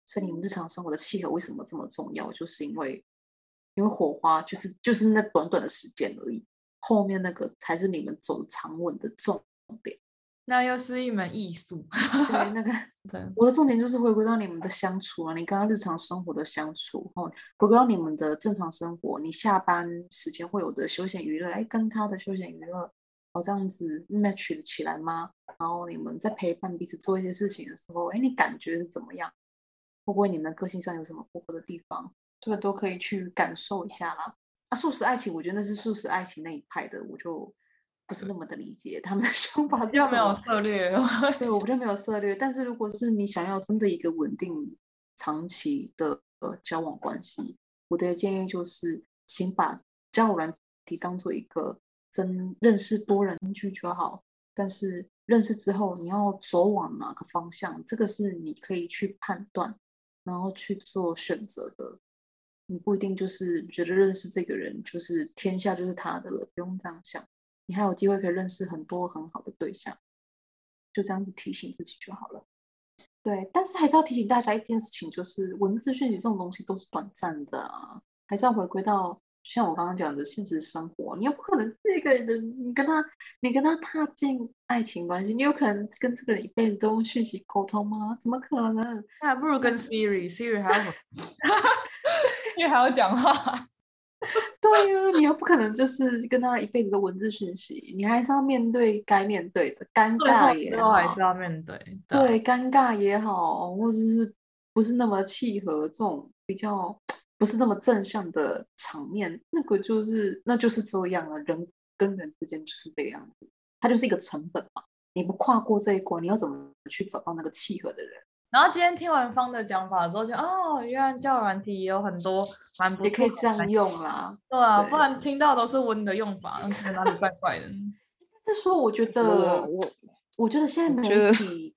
所以你们日常生活的契合为什么这么重要？就是因为，因为火花就是就是那短短的时间而已，后面那个才是你们走长稳的重点。那又是一门艺术。对，那个对，我的重点就是回归到你们的相处啊，你刚刚日常生活的相处，哦，回归到你们的正常生活，你下班时间会有的休闲娱乐，哎，跟他的休闲娱乐。哦，这样子 match 起来吗？然后你们在陪伴彼此做一些事情的时候，哎，你感觉是怎么样？会不会你们个性上有什么不合的地方？这个都可以去感受一下啦。啊，素食爱情，我觉得那是素食爱情那一派的，我就不是那么的理解他们的想法是。没有策略，对，我比较没有策略。但是如果是你想要真的一个稳定、长期的呃交往关系，我的建议就是，请把交友软体当做一个真认识多人去就好。但是认识之后，你要走往哪个方向，这个是你可以去判断，然后去做选择的。你不一定就是觉得认识这个人就是天下就是他的了，不用这样想。你还有机会可以认识很多很好的对象，就这样子提醒自己就好了。对，但是还是要提醒大家一件事情，就是文字讯息这种东西都是短暂的啊，还是要回归到。像我刚刚讲的现实生活，你又不可能这个人，你跟他，你跟他踏进爱情关系，你有可能跟这个人一辈子都用讯息沟通吗？怎么可能？那还不如跟 Siri，Siri 还要，因为还要讲话。对呀、啊，你又不可能就是跟他一辈子的文字讯息，你还是要面对该面对的尴尬也好，还是要面对。对，对，尴尬也好，或者是不是那么契合这种比较。不是那么正向的场面，那个就是那就是这样了。人跟人之间就是这个样子，它就是一个成本嘛。你不跨过这一关，你要怎么去找到那个契合的人？然后今天听完方的讲法之后就，就哦，原来交友软体也有很多蛮不错，也可以这样用啦。对啊，对不然听到都是温的用法，哪里怪怪的？是说，我觉得我我觉得现在媒体。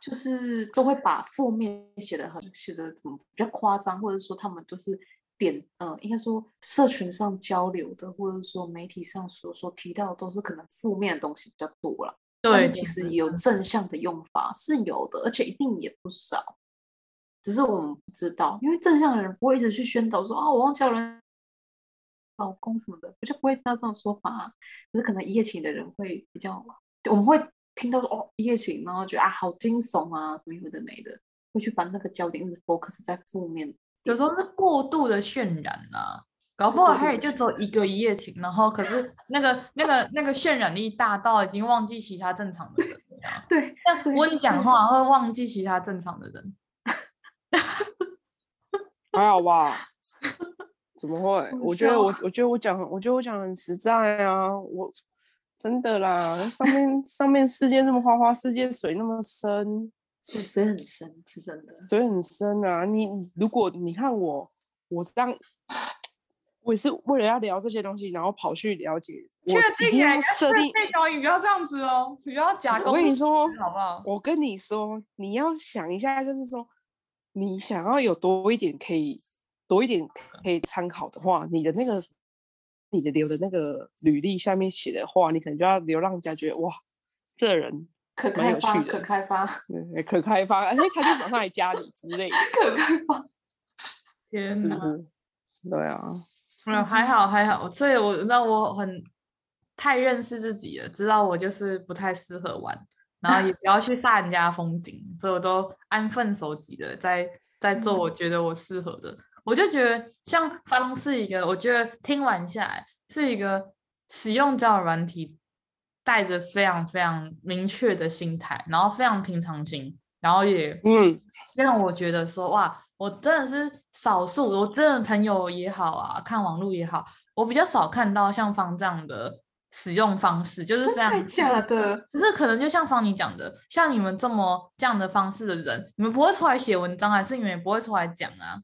就是都会把负面写的很写的怎么比较夸张，或者说他们都是点呃，应该说社群上交流的，或者说媒体上所所提到的都是可能负面的东西比较多了。对，其实有正向的用法是有的，而且一定也不少，只是我们不知道，因为正向的人不会一直去宣导说啊，我忘记人老公什么的，我就不会听到这种说法啊。可是可能一夜情的人会比较，我们会。听到说哦一夜情，然后觉得啊好惊悚啊，什么有的没的，会去把那个焦点一直 focus 在负面。有时候是过度的渲染啊，搞不好他也就只有一个一夜情，然后可是那个那个那个渲染力大到已经忘记其他正常的人。对，像温讲话会忘记其他正常的人。还好吧？怎么会？我觉得我我觉得我讲我觉得我讲很实在啊，我。真的啦，上面上面世界那么花花世界，水那么深，对，水很深，是真的，水很深啊！你如果你看我，我这样，我也是为了要聊这些东西，然后跑去了解，我一定要设定，你不要这样子哦，不要假公。我跟你说，好不好？我跟你说，你要想一下，就是说，你想要有多一点可以，多一点可以参考的话，你的那个。你的留的那个履历下面写的话，你可能就要留让人家觉得哇，这人可开发，可开发，对，可开发，而且他就马上来加你之类的，可开发，天是不是？对啊，嗯，还好还好，所以我让我很太认识自己了，知道我就是不太适合玩，然后也不要去 煞人家风景，所以我都安分守己的在在做我觉得我适合的。嗯我就觉得像方是一个，我觉得听完下来是一个使用交友软体带着非常非常明确的心态，然后非常平常心，然后也嗯。让我觉得说哇，我真的是少数，我真的朋友也好啊，看网络也好，我比较少看到像方这样的使用方式，就是非常真的假的，就是可能就像方你讲的，像你们这么这样的方式的人，你们不会出来写文章，还是你们也不会出来讲啊？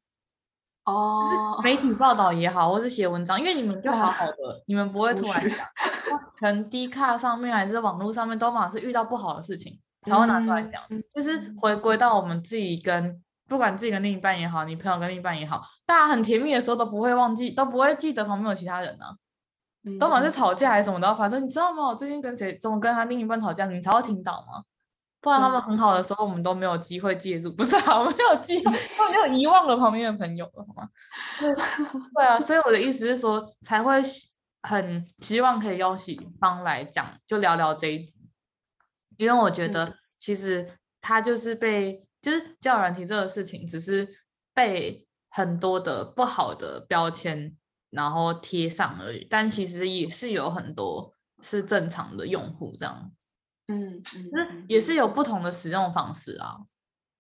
哦，媒体报道也好，或是写文章，因为你们就好好的，你们不会突然讲，可能 D 卡上面还是网络上面都嘛是遇到不好的事情才会拿出来讲，嗯、就是回归到我们自己跟不管自己跟另一半也好，你朋友跟另一半也好，大家很甜蜜的时候都不会忘记，都不会记得旁边有其他人呢、啊，嗯、都管是吵架还是什么的，反正你知道吗？我最近跟谁，怎么跟他另一半吵架，你才会听到吗？不然他们很好的时候，我们都没有机会介入，不是啊，我没有记，都没有遗忘了旁边的朋友了，好吗？对 啊，所以我的意思是说，才会很希望可以邀请方来讲，就聊聊这一集，因为我觉得其实他就是被，就是交友软体这个事情，只是被很多的不好的标签然后贴上而已，但其实也是有很多是正常的用户这样。嗯，嗯，也是有不同的使用方式啊。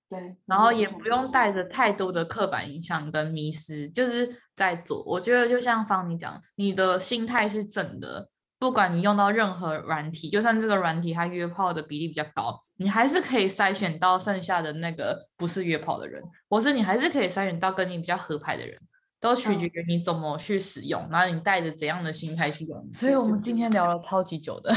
对，然后也不用带着太多的刻板印象跟迷失，就是在做。我觉得就像方你讲，你的心态是正的，不管你用到任何软体，就算这个软体它约炮的比例比较高，你还是可以筛选到剩下的那个不是约炮的人，或是你还是可以筛选到跟你比较合拍的人。都取决于你怎么去使用，嗯、然后你带着怎样的心态去用。所以我们今天聊了超级久的，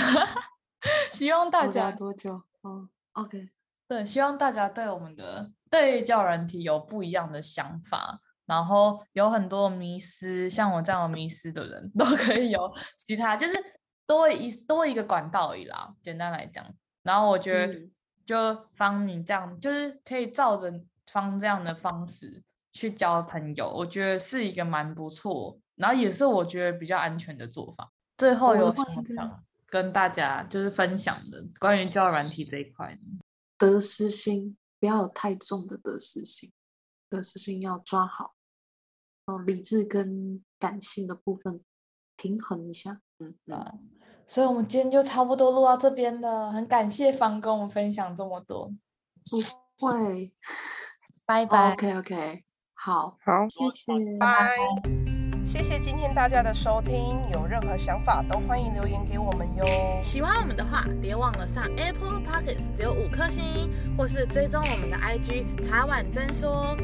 希望大家多久？哦，OK，对，希望大家对我们的对交友软体有不一样的想法，然后有很多迷失，像我这样有迷失的人 都可以有其他，就是多一多一个管道而已啦。简单来讲，然后我觉得就方你这样，就是可以照着方这样的方式。去交朋友，我觉得是一个蛮不错，然后也是我觉得比较安全的做法。最后有什么想跟大家就是分享的关于交友软体这一块？得失心不要有太重的得失心，得失心要抓好，哦，理智跟感性的部分平衡一下。嗯，啊，所以我们今天就差不多录到这边了，很感谢方跟我们分享这么多。不会，拜拜。OK OK。好好，谢谢，拜拜。谢谢今天大家的收听，有任何想法都欢迎留言给我们哟。喜欢我们的话，别忘了上 Apple Podcast 留五颗星，或是追踪我们的 IG 茶碗真说。